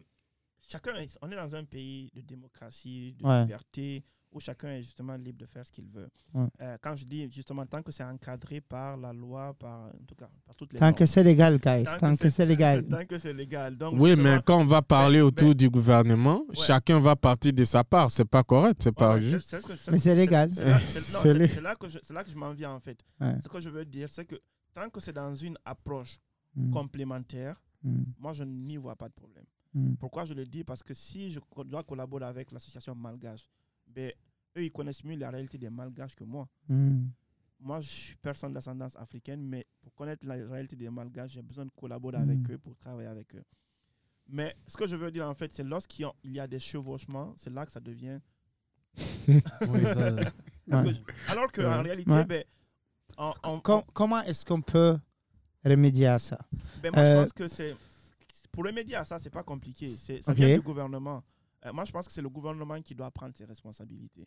chacun, est- on est dans un pays de démocratie, de Ouais. liberté, où chacun est justement libre de faire ce qu'il veut. Ouais. Euh, quand je dis justement, tant que c'est encadré par la loi, par, en tout cas, par toutes les Tant normes. que c'est légal, guys, Tant que tant que c'est- c'est légal. (laughs) tant que c'est légal. Donc, Oui, mais quand on va parler Ben, autour ben- du gouvernement, Ouais. chacun va partir de sa part. C'est pas correct, c'est ouais, pas juste. ce que- Mais ce c'est légal. c'est là- (laughs) là que je- c'est là que je m'en viens en fait. Ouais. Ce que je veux dire, c'est que tant que c'est dans une approche Mm, complémentaire, mm, moi je n'y vois pas de problème. mm. Pourquoi je le dis? Parce que si je dois collaborer avec l'association malgache, ben, eux, ils connaissent mieux la réalité des malgaches que moi. Mm. Moi, je suis personne d'ascendance africaine, mais pour connaître la réalité des malgaches, j'ai besoin de collaborer Mm. avec eux pour travailler avec eux. Mais ce que je veux dire, en fait, c'est lorsqu'il y a- des chevauchements, c'est là que ça devient (laughs) Oui, ça- Parce Ouais. que- alors qu'en Ouais. réalité, Ouais. ben, en- en- Com- comment est-ce qu'on peut remédier à ça? Ben, moi, Euh, je pense que c'est. Pour remédier à ça, c'est pas compliqué. C'est, ça vient du gouvernement. Euh, moi, je pense que c'est le gouvernement qui doit prendre ses responsabilités.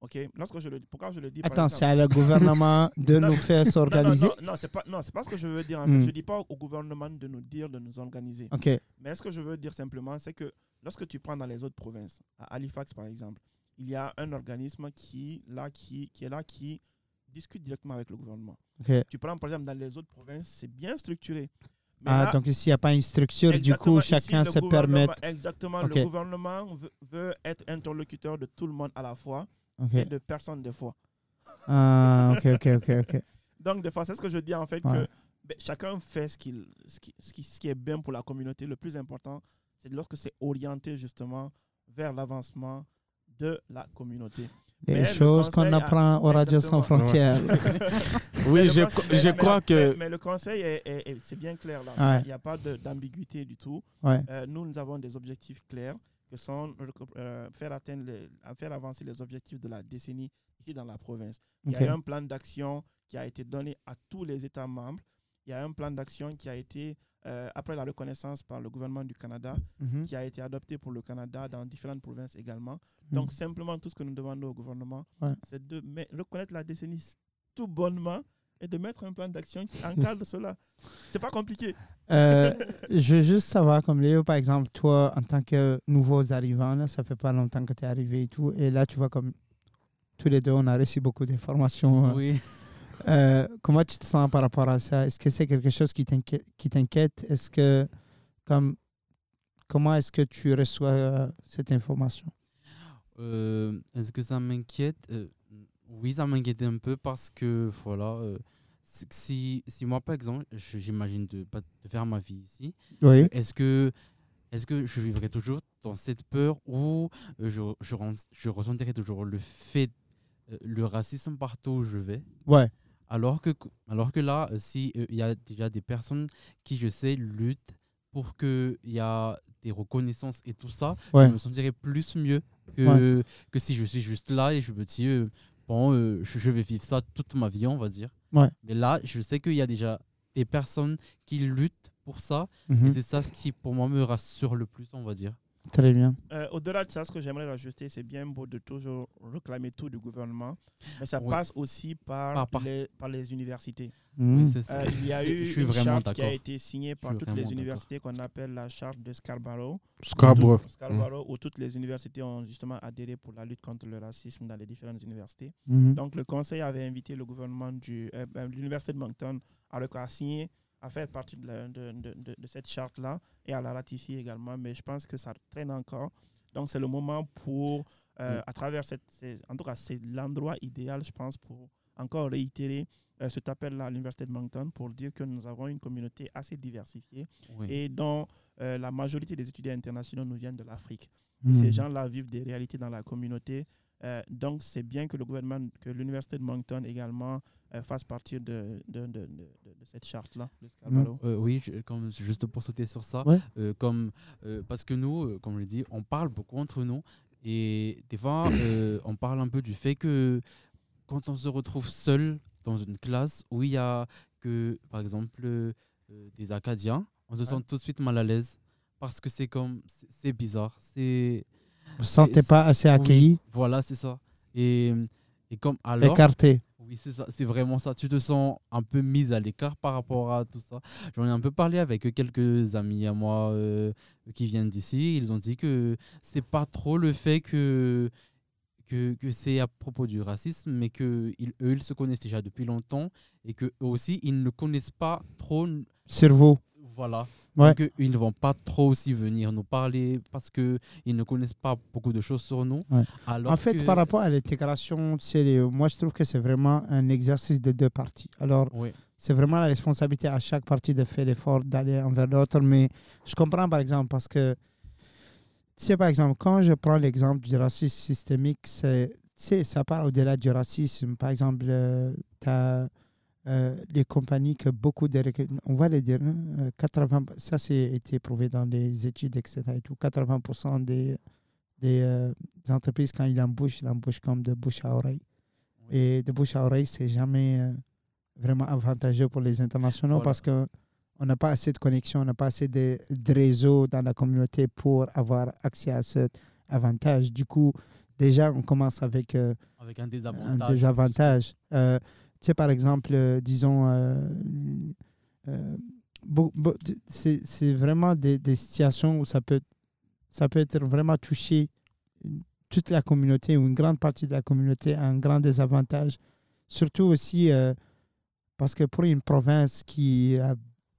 OK? Lorsque je le, pourquoi je le dis Attends, c'est à le gouvernement (laughs) de Non, nous faire Non, non, s'organiser? Non, non, c'est pas, non, c'est pas ce que je veux dire. En Hmm. Je dis pas au gouvernement de nous dire de nous organiser. Ok, Mais ce que je veux dire simplement, c'est que lorsque tu prends dans les autres provinces, à Halifax par exemple, il y a un organisme qui, là, qui, qui est là, qui discute directement avec le gouvernement. ok. Tu prends par exemple dans les autres provinces, c'est bien structuré. Mais Ah, là, donc ici, il n'y a pas une structure, du coup, chacun se permet. Exactement, le gouvernement veut, veut être interlocuteur de tout le monde à la fois et de personne des fois. Ah, ok, ok, ok, ok. (laughs) Donc, des fois, c'est ce que je dis en fait, Ouais. que ben, chacun fait ce, qu'il, ce, qui, ce, qui, ce qui est bien pour la communauté. Le plus important, c'est lorsque c'est orienté justement vers l'avancement de la communauté. Les Mais le choses qu'on apprend au Radio Sans. Frontières. (laughs) Oui, je, conseil- je mais- crois mais- que. Mais, le conseil, est, est- est- c'est bien clair là. Ouais. Il n'y a pas de- d'ambiguïté du tout. Ouais. Euh, nous, nous avons des objectifs clairs que sont euh, faire, atteindre les- faire avancer les objectifs de la décennie ici dans la province. Il y a un plan d'action qui a été donné à tous les États membres. Il y a un plan d'action qui a été, euh, après la reconnaissance par le gouvernement du Canada, Mhm. qui a été adopté pour le Canada dans différentes provinces également. Mhm. Donc, simplement, tout ce que nous demandons au gouvernement, Ouais. c'est de reconnaître la décennie tout bonnement et de mettre un plan d'action qui encadre (laughs) cela. C'est pas compliqué. Euh, (laughs) je veux juste savoir, comme Léo, par exemple, toi, en tant que nouveaux arrivants, là, ça fait pas longtemps que tu es arrivé et tout, et là, tu vois, comme tous les deux, on a reçu beaucoup d'informations. euh, oui. Euh, comment tu te sens par rapport à ça? Est-ce que c'est quelque chose qui t'inquiète qui t'inquiète? Est-ce que, comme, comment est-ce que tu reçois euh, cette information? Euh, Est-ce que ça m'inquiète? Euh, Oui, ça m'inquiète un peu parce que, voilà, euh, si, si moi, par exemple, j'imagine de, de faire ma vie ici, Oui. est-ce que, est que je vivrai toujours dans cette peur où euh, je, je, je ressentirai toujours le fait, euh, le racisme partout où je vais? Ouais. Alors que, alors que là, euh, si euh, il y a déjà des personnes qui, je sais, luttent pour qu'il y a des reconnaissances et tout ça, Ouais. je me sentirais plus mieux que, que si je suis juste là et je me dis, euh, bon, euh, je, je vais vivre ça toute ma vie, on va dire. Ouais. Mais là, je sais qu'il y a déjà des personnes qui luttent pour ça Mhm. et c'est ça qui, pour moi, me rassure le plus, on va dire. Très bien. Euh, Au-delà de ça, ce que j'aimerais rajouter, c'est bien beau de toujours réclamer tout du gouvernement, mais ça passe aussi par, Par- par- Les, par les universités. Oui, ça. Euh, il y a Je eu suis une charte qui a été signée par toutes les universités qu'on appelle la charte de Scarborough. Scarborough. Tout- Scarborough, où toutes les universités ont justement adhéré pour la lutte contre le racisme dans les différentes universités. Mhm. Donc, le conseil avait invité le gouvernement du, euh, de l'université de Moncton à, le- à signer, à faire partie de, la- de- de- de- de cette charte-là et à la ratifier également. Mais je pense que ça traîne encore. Donc, c'est le moment pour, euh, Mm. à travers cette. En tout cas, c'est l'endroit idéal, je pense, pour encore réitérer euh, cet appel-là à l'université de Moncton pour dire que nous avons une communauté assez diversifiée Oui. et dont euh, la majorité des étudiants internationaux nous viennent de l'Afrique. Mhm. ces gens-là vivent des réalités dans la communauté. Euh, donc, c'est bien que le gouvernement, que l'université de Moncton également euh, fasse partie de, de, de, de- de- de cette charte-là. Euh, oui, je- comme, juste pour sauter sur ça, Ouais. euh, comme, euh, parce que nous, euh, comme je l'ai dit, on parle beaucoup entre nous et des fois, (coughs) euh, on parle un peu du fait que quand on se retrouve seul dans une classe où il y a que, par exemple, des Acadiens, on se Ouais. sent tout de suite mal à l'aise parce que c'est comme, c'est bizarre, c'est, Vous ne sentez pas assez accueilli, voilà, c'est ça. Et, et comme alors, écarté. oui, c'est ça, c'est vraiment ça. Tu te sens un peu mise à l'écart par rapport à tout ça. J'en ai un peu parlé avec quelques amis à moi euh, qui viennent d'ici. Ils ont dit que c'est pas trop le fait que que, que c'est à propos du racisme, mais que ils, eux, ils se connaissent déjà depuis longtemps et que eux aussi, ils ne connaissent pas trop. Vous. Voilà. Ouais. Donc, euh, ils ne vont pas trop aussi venir nous parler parce qu'ils ne connaissent pas beaucoup de choses sur nous. Ouais. Alors En fait, que- par rapport à l'intégration, moi, je trouve que c'est vraiment un exercice de deux parties. Alors, Oui. c'est vraiment la responsabilité à chaque partie de faire l'effort d'aller envers l'autre. Mais je comprends, par exemple, parce que, tu sais, par exemple, quand je prends l'exemple du racisme systémique, c'est, ça part au-delà du racisme. Par exemple, tu as les compagnies que beaucoup de... On va le dire, hein, euh, 80, ça, c'est été prouvé dans les études, etc. Et tout, 80% des, des, euh, des entreprises, quand ils embauchent, ils embauchent comme de bouche à oreille. Oui. Et de bouche à oreille, c'est jamais euh, vraiment avantageux pour les internationaux Voilà. parce que on n'a pas assez de connexion, on n'a pas assez de, de réseau dans la communauté pour avoir accès à cet avantage. Du coup, déjà, on commence avec euh, Avec un désavantage. un désavantage. Euh, tu sais, par exemple, euh, disons, euh, euh, c'est vraiment des, des situations où ça peut, ça peut être vraiment touché toute la communauté ou une grande partie de la communauté a un grand désavantage. Surtout aussi parce que pour une province qui a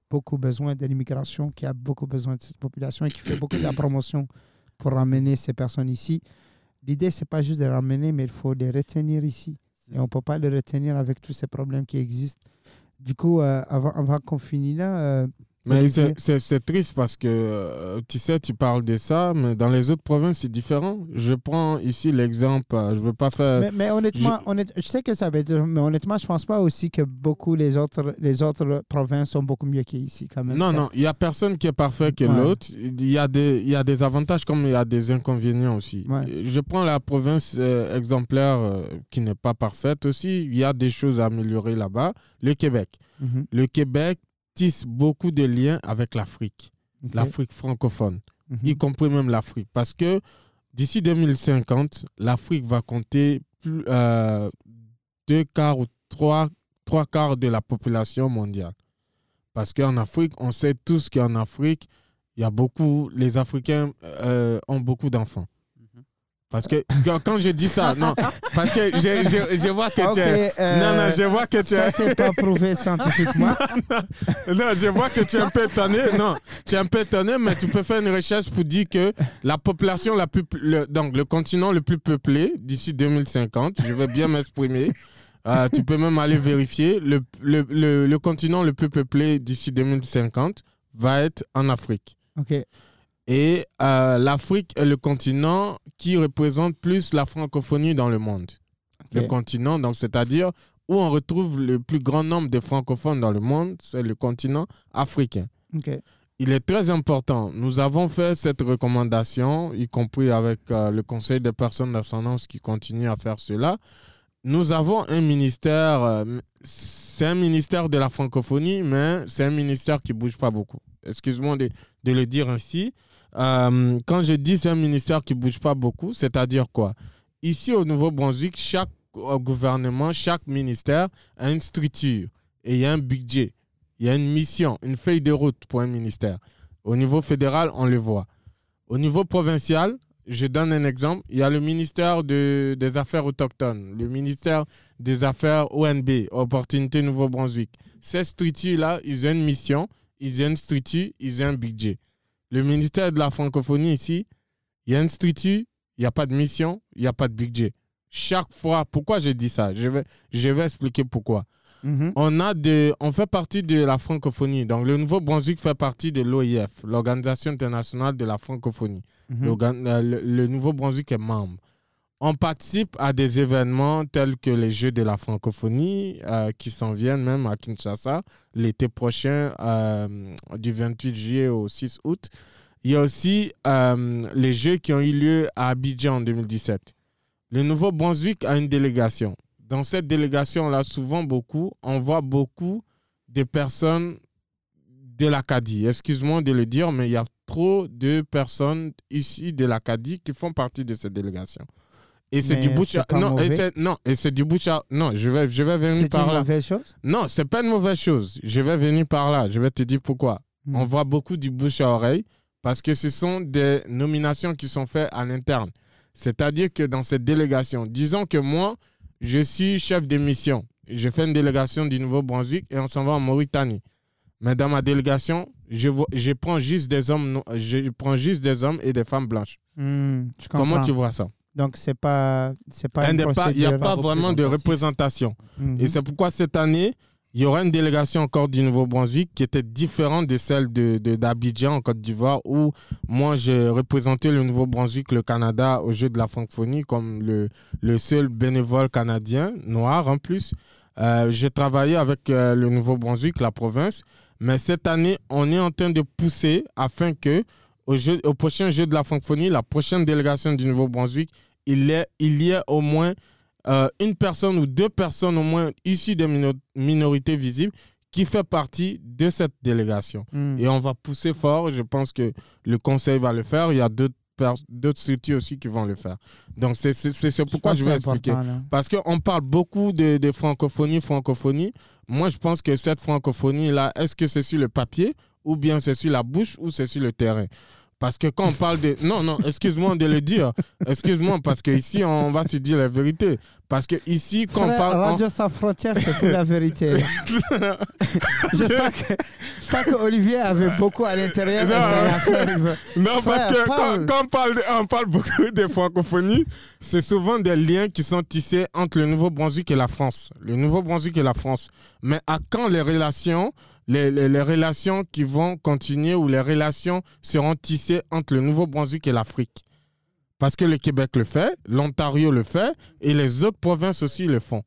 beaucoup besoin de l'immigration, qui a beaucoup besoin de cette population et qui fait beaucoup de la (coughs) promotion pour ramener ces personnes ici, l'idée, c'est pas juste de les ramener, mais il faut les retenir ici. Et on ne peut pas le retenir avec tous ces problèmes qui existent. Du coup, euh, avant, avant qu'on finisse là, euh, Mais c'est- triste parce que, euh, tu sais, tu parles de ça, mais dans les autres provinces, c'est différent. Je prends ici l'exemple, euh, je ne veux pas faire... mais, mais honnêtement, honnête- je sais que ça va être, mais honnêtement, je pense pas aussi que beaucoup les autres, les autres provinces sont beaucoup mieux qu'ici quand même. Non, Ça- non, il n'y a personne qui est parfait que Ouais. l'autre. Il y, a des- il y a des avantages comme il y a des inconvénients aussi. Ouais. Je prends la province euh, exemplaire euh, qui n'est pas parfaite aussi. Il y a des choses à améliorer là-bas. Le Québec. Mhm, Le Québec tisse beaucoup de liens avec l'Afrique, l'Afrique francophone, mhm. y compris même l'Afrique. Parce que d'ici 2050, l'Afrique va compter plus, euh, deux quarts ou trois, trois quarts de la population mondiale. Parce qu'en Afrique, on sait tous qu'en Afrique, il y a beaucoup, les Africains euh, ont beaucoup d'enfants. Parce que quand- je dis ça, non, parce que je, je- je vois que tu es... euh, Non, non, je vois que tu ça es... c'est pas prouvé scientifiquement. (laughs) Non, je vois que tu es un peu étonné. Non, tu es un peu étonné, mais tu peux faire une recherche pour dire que la population la plus. le- donc, le continent le plus peuplé d'ici 2050, je vais bien m'exprimer. Euh, tu peux même aller vérifier. Le, le, le, le continent le plus peuplé d'ici 2050 va être en Afrique. Ok, Et euh, l'Afrique est le continent qui représente plus la francophonie dans le monde. Le continent, donc c'est-à-dire où on retrouve le plus grand nombre de francophones dans le monde, c'est le continent africain. Il est très important. Nous avons fait cette recommandation, y compris avec euh, le Conseil des personnes d'ascendance qui continue à faire cela. Nous avons un ministère, euh, c'est un ministère de la francophonie, mais c'est un ministère qui bouge pas beaucoup. Excuse-moi de, de le dire ainsi. Euh, quand je dis c'est un ministère qui bouge pas beaucoup, c'est-à-dire quoi? Ici au Nouveau-Brunswick, chaque euh, gouvernement, chaque ministère a une structure et il y a un budget. Il y a une mission, une feuille de route pour un ministère. Au niveau fédéral, on le voit. Au niveau provincial, je donne un exemple. Il y a le ministère de- des Affaires autochtones, le ministère des Affaires ONB, Opportunité Nouveau-Brunswick. Ces structures-là, ils ont une mission, ils ont une structure, ils ont un budget. Le ministère de la francophonie ici, il y a une structure, il n'y a pas de mission, il n'y a pas de budget. Chaque fois, pourquoi je dis ça? Je vais, je vais expliquer pourquoi Mhm. on, a de, on fait partie de la francophonie. Donc, le Nouveau-Brunswick fait partie de l'OIF, l'Organisation internationale de la francophonie. Mhm. Euh, Le, le Nouveau-Brunswick est membre. On participe à des événements tels que les Jeux de la francophonie euh, qui s'en viennent même à Kinshasa l'été prochain, euh, du 28 juillet au 6 août. Il y a aussi euh, les Jeux qui ont eu lieu à Abidjan en 2017. Le Nouveau-Brunswick a une délégation. Dans cette délégation, là, souvent beaucoup, on voit beaucoup de personnes de l'Acadie. Excuse-moi de le dire, mais il y a trop de personnes issues de l'Acadie qui font partie de cette délégation. Et c'est du bouche à... Non, et mauvais. c'est- non, et c'est du bouche à... Non, je vais, je vais venir C'est par une là. mauvaise chose? Non, c'est pas une mauvaise chose. Je vais venir par là. Je vais te dire pourquoi. Hmm. On voit beaucoup du bouche à oreille parce que ce sont des nominations qui sont faites à l'interne. C'est-à-dire que dans cette délégation, disons que moi, je suis chef de mission. Je fais une délégation du Nouveau-Brunswick et on s'en va en Mauritanie. Mais dans ma délégation, je, vois- je prends juste des hommes, je prends juste des hommes et des femmes blanches. Hmm, Comment tu vois ça? Donc, c'est pas, c'est pas Il une n'y a pas, il y a pas vraiment de représentation. Mhm. Et c'est pourquoi cette année, il y aura une délégation encore du Nouveau-Brunswick qui était différente de celle de, de- d'Abidjan en Côte d'Ivoire où moi j'ai représenté le Nouveau-Brunswick, le Canada au jeu de la francophonie comme le, le seul bénévole canadien, noir en plus. Euh, j'ai travaillé avec euh, le Nouveau-Brunswick, la province, mais cette année, on est en train de pousser afin que au, jeu, au prochain jeu de la francophonie, la prochaine délégation du Nouveau-Brunswick, il, est, il y a au moins euh, une personne ou deux personnes au moins issues des mino- minorités visibles qui fait partie de cette délégation. Hmm. Et on va pousser fort. Je pense que le conseil va le faire. Il y a d'autres d'autres structures aussi qui vont le faire. Donc, c'est pourquoi je que vais expliquer. là. Parce qu'on parle beaucoup de, de francophonie, francophonie. Moi, je pense que cette francophonie-là, est-ce que c'est sur le papier ou bien c'est sur la bouche ou c'est sur le terrain Parce que quand on parle de... Non, non, excuse-moi de le dire. Excuse-moi, parce qu'ici, on va se dire la vérité. Parce que ici, quand on parle... on- Radio Sans Frontières, c'est la vérité. (laughs) je sens que, je sens que Olivier avait beaucoup à l'intérieur. Non. Non, parce que quand, parle. quand on, parle de- on parle beaucoup de francophonie, c'est souvent des liens qui sont tissés entre le Nouveau-Brunswick et la France. Le Nouveau-Brunswick et la France. Mais à quand les relations, les, les- les relations qui vont continuer ou les relations seront tissées entre le Nouveau-Brunswick et l'Afrique Parce que le Québec le fait, l'Ontario le fait et les autres provinces aussi le font.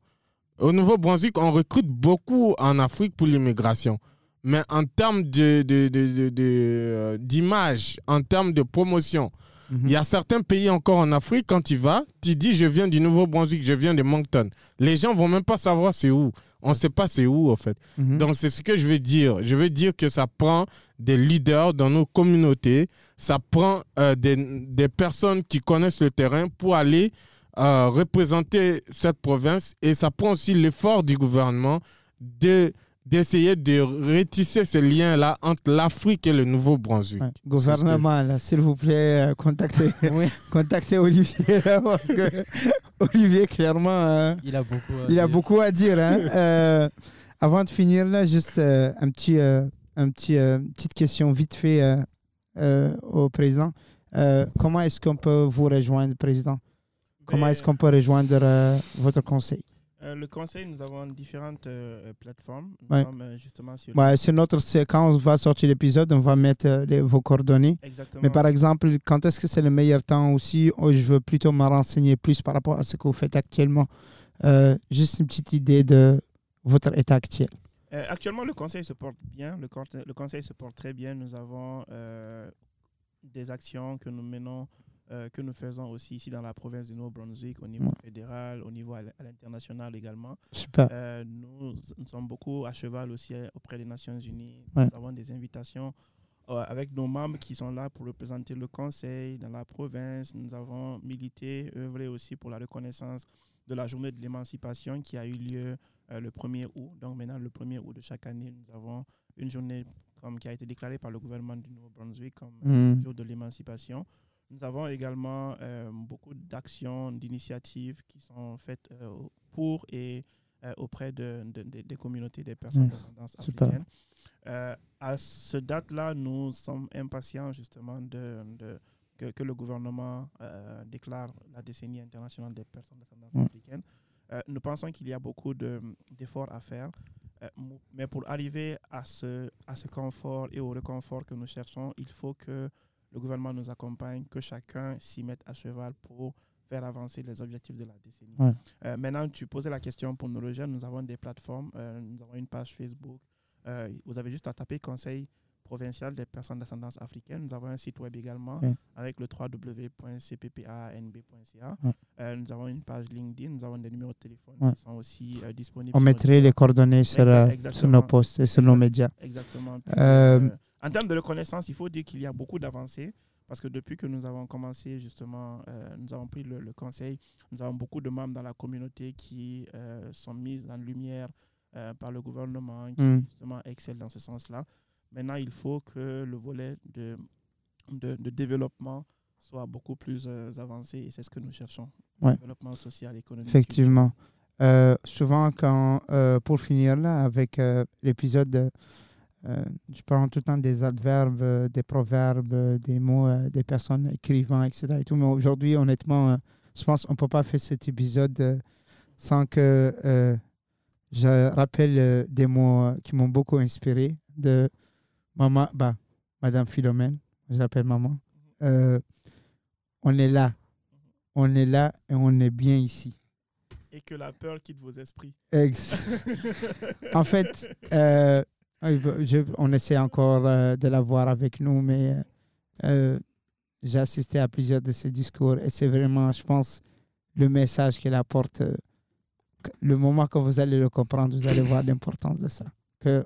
Au Nouveau-Brunswick, on recrute beaucoup en Afrique pour l'immigration. Mais en termes de, de- de- d'image, en termes de promotion, Mhm. il y a certains pays encore en Afrique, quand tu vas, tu dis je viens du Nouveau-Brunswick, je viens de Moncton. Les gens vont même pas savoir c'est où. On ne sait pas c'est où, en fait. Mhm. Donc, c'est ce que je veux dire. Je veux dire que ça prend des leaders dans nos communautés, ça prend euh, des, des personnes qui connaissent le terrain pour aller euh, représenter cette province et ça prend aussi l'effort du gouvernement de d'essayer de retisser ces liens-là entre l'Afrique et le Nouveau-Brunswick. Ouais. Gouvernement, s'il vous plaît, euh, contactez, (laughs) contactez Olivier, là, parce que (laughs) Olivier, clairement, euh, Il a beaucoup. à il a dire. beaucoup à dire. hein. (laughs) Euh, avant de finir, là, juste euh, un petit, euh, un petit, euh, petite question vite fait euh, euh, au président. Euh, comment est-ce qu'on peut vous rejoindre, président? Comment Ben, est-ce qu'on peut rejoindre euh, votre conseil? Euh, Le conseil, nous avons différentes euh, plateformes. Nous Ouais. sommes euh, justement sur. Ouais, C'est notre, quand on va sortir l'épisode, on va mettre les- vos coordonnées. Exactement. Mais par exemple, quand est-ce que c'est le meilleur temps aussi? Oh, Je veux plutôt me renseigner plus par rapport à ce que vous faites actuellement. Juste une petite idée de votre état actuel. Actuellement, le conseil se porte bien. Le, conseil se porte très bien. Nous avons des actions que nous menons, euh, que nous faisons aussi ici dans la province du Nouveau-Brunswick, au niveau Ouais. fédéral, au niveau à l'international également. Super. Euh, nous, nous sommes beaucoup à cheval aussi euh, auprès des Nations Unies. Ouais. Nous avons des invitations euh, avec nos membres qui sont là pour représenter le conseil dans la province. Nous avons milité, œuvré aussi pour la reconnaissance de la journée de l'émancipation qui a eu lieu le 1er août. Donc maintenant, le 1er août de chaque année, nous avons une journée comme, qui a été déclarée par le gouvernement du Nouveau-Brunswick comme Mm. jour de l'émancipation. Nous avons également euh, beaucoup d'actions, d'initiatives qui sont faites euh, pour et euh, auprès de, de- de- des communautés des personnes Yes. africaine. À ce date-là, nous sommes impatients justement de, de- que, que le gouvernement déclare la décennie internationale des personnes d'ascendance Ouais. africaine. Nous pensons qu'il y a beaucoup de- d'efforts à faire, mais pour arriver à ce, à ce confort et au réconfort que nous cherchons, il faut que le gouvernement nous accompagne, que chacun s'y mette à cheval pour faire avancer les objectifs de la décennie. Ouais. Euh, maintenant, tu posais la question pour nos jeunes. Nous avons des plateformes, euh, nous avons une page Facebook. Euh, vous avez juste à taper Conseil provincial des personnes d'ascendance africaine. Nous avons un site web également Ouais. avec le www.cppanb.ca. Ouais. Nous avons une page LinkedIn, nous avons des numéros de téléphone qui sont aussi disponibles. On mettrait les coordonnées sur, nos posts et sur nos médias. Exactement. En termes de reconnaissance, il faut dire qu'il y a beaucoup d'avancées parce que depuis que nous avons commencé, justement, euh, nous avons pris le, le conseil, nous avons beaucoup de membres dans la communauté qui euh, sont mis en lumière euh, par le gouvernement, qui Mm. justement excellent dans ce sens-là. Maintenant, il faut que le volet de, de, de développement soit beaucoup plus avancé et c'est ce que nous cherchons. Ouais. Développement social, économique. Effectivement. Souvent, quand, pour finir là, avec l'épisode, euh, je prends tout le temps des adverbes, euh, des proverbes, euh, des mots euh, des personnes écrivant, etc. Et tout. Mais aujourd'hui, honnêtement, euh, je pense qu'on ne peut pas faire cet épisode sans que je rappelle des mots qui m'ont beaucoup inspiré de maman, bah, Madame Philomène, je l'appelle maman. On est là. On est là et on est bien ici. Et que la peur quitte vos esprits. Ex- (laughs) en fait, je- on essaie encore euh, de la voir avec nous, mais euh, Euh, J'ai assisté à plusieurs de ses discours et c'est vraiment, je pense, le message qu'elle apporte. Le moment que vous allez le comprendre, vous allez voir l'importance de ça. Que,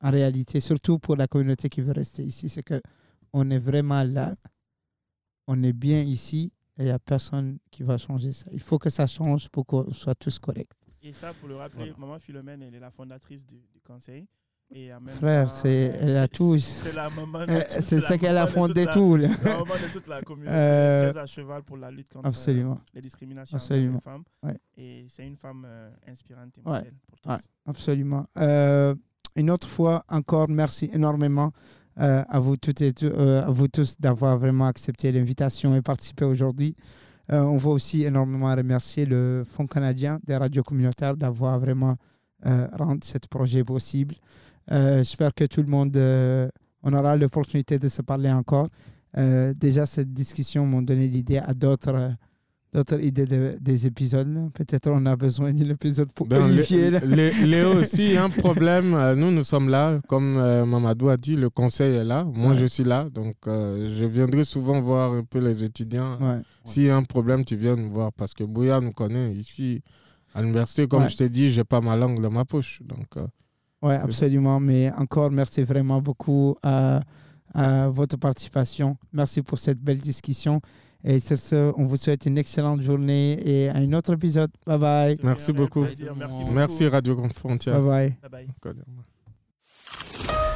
en réalité, surtout pour la communauté qui veut rester ici, c'est que on est vraiment là, on est bien ici et il n'y a personne qui va changer ça. Il faut que ça change pour qu'on soit tous corrects. Et ça, pour le rappeler, Voilà. Maman Philomène, elle est la fondatrice du, du conseil. Frère, c'est- euh, elle a c'est- tout. C'est la maman Euh, (laughs) C'est la ça qu'elle a fondé la- tout. là. (laughs) La maman de toute la communauté, Euh, très à cheval pour la lutte contre euh, Absolument. les discriminations Absolument. les femmes. Ouais. Et c'est une femme euh, inspirante et Ouais. modèle pour tous. Ouais. Absolument. Euh, une autre fois, encore, merci énormément euh, à, vous toutes et tous, euh, à vous tous d'avoir vraiment accepté l'invitation et participé aujourd'hui. Euh, on va aussi énormément remercier le Fonds canadien des radios communautaires d'avoir vraiment euh, rendu ce projet possible. Euh, J'espère que tout le monde, euh, on aura l'opportunité de se parler encore. Euh, déjà, cette discussion m'a donné l'idée à d'autres d'autres idées de- des épisodes. Peut-être on a besoin d'un épisode pour Ben, Lé- Léo aussi, un problème. Nous, nous sommes là. Comme euh, Mamadou a dit, le conseil est là. Moi, Ouais. je suis là. Donc, euh, je viendrai souvent voir un peu les étudiants. Ouais. S'il y a un problème, tu viens nous voir. Parce que Bouya nous connaît ici. À l'université, comme Ouais. je t'ai dit, j'ai pas ma langue dans ma poche. Donc, euh, Oui, absolument. Mais encore, merci vraiment beaucoup à, à votre participation. Merci pour cette belle discussion. Et sur ce, on vous souhaite une excellente journée et à un autre épisode. Bye bye. Merci beaucoup. Merci beaucoup. merci Radio Frontière. Bye bye. Bye bye. D'accord.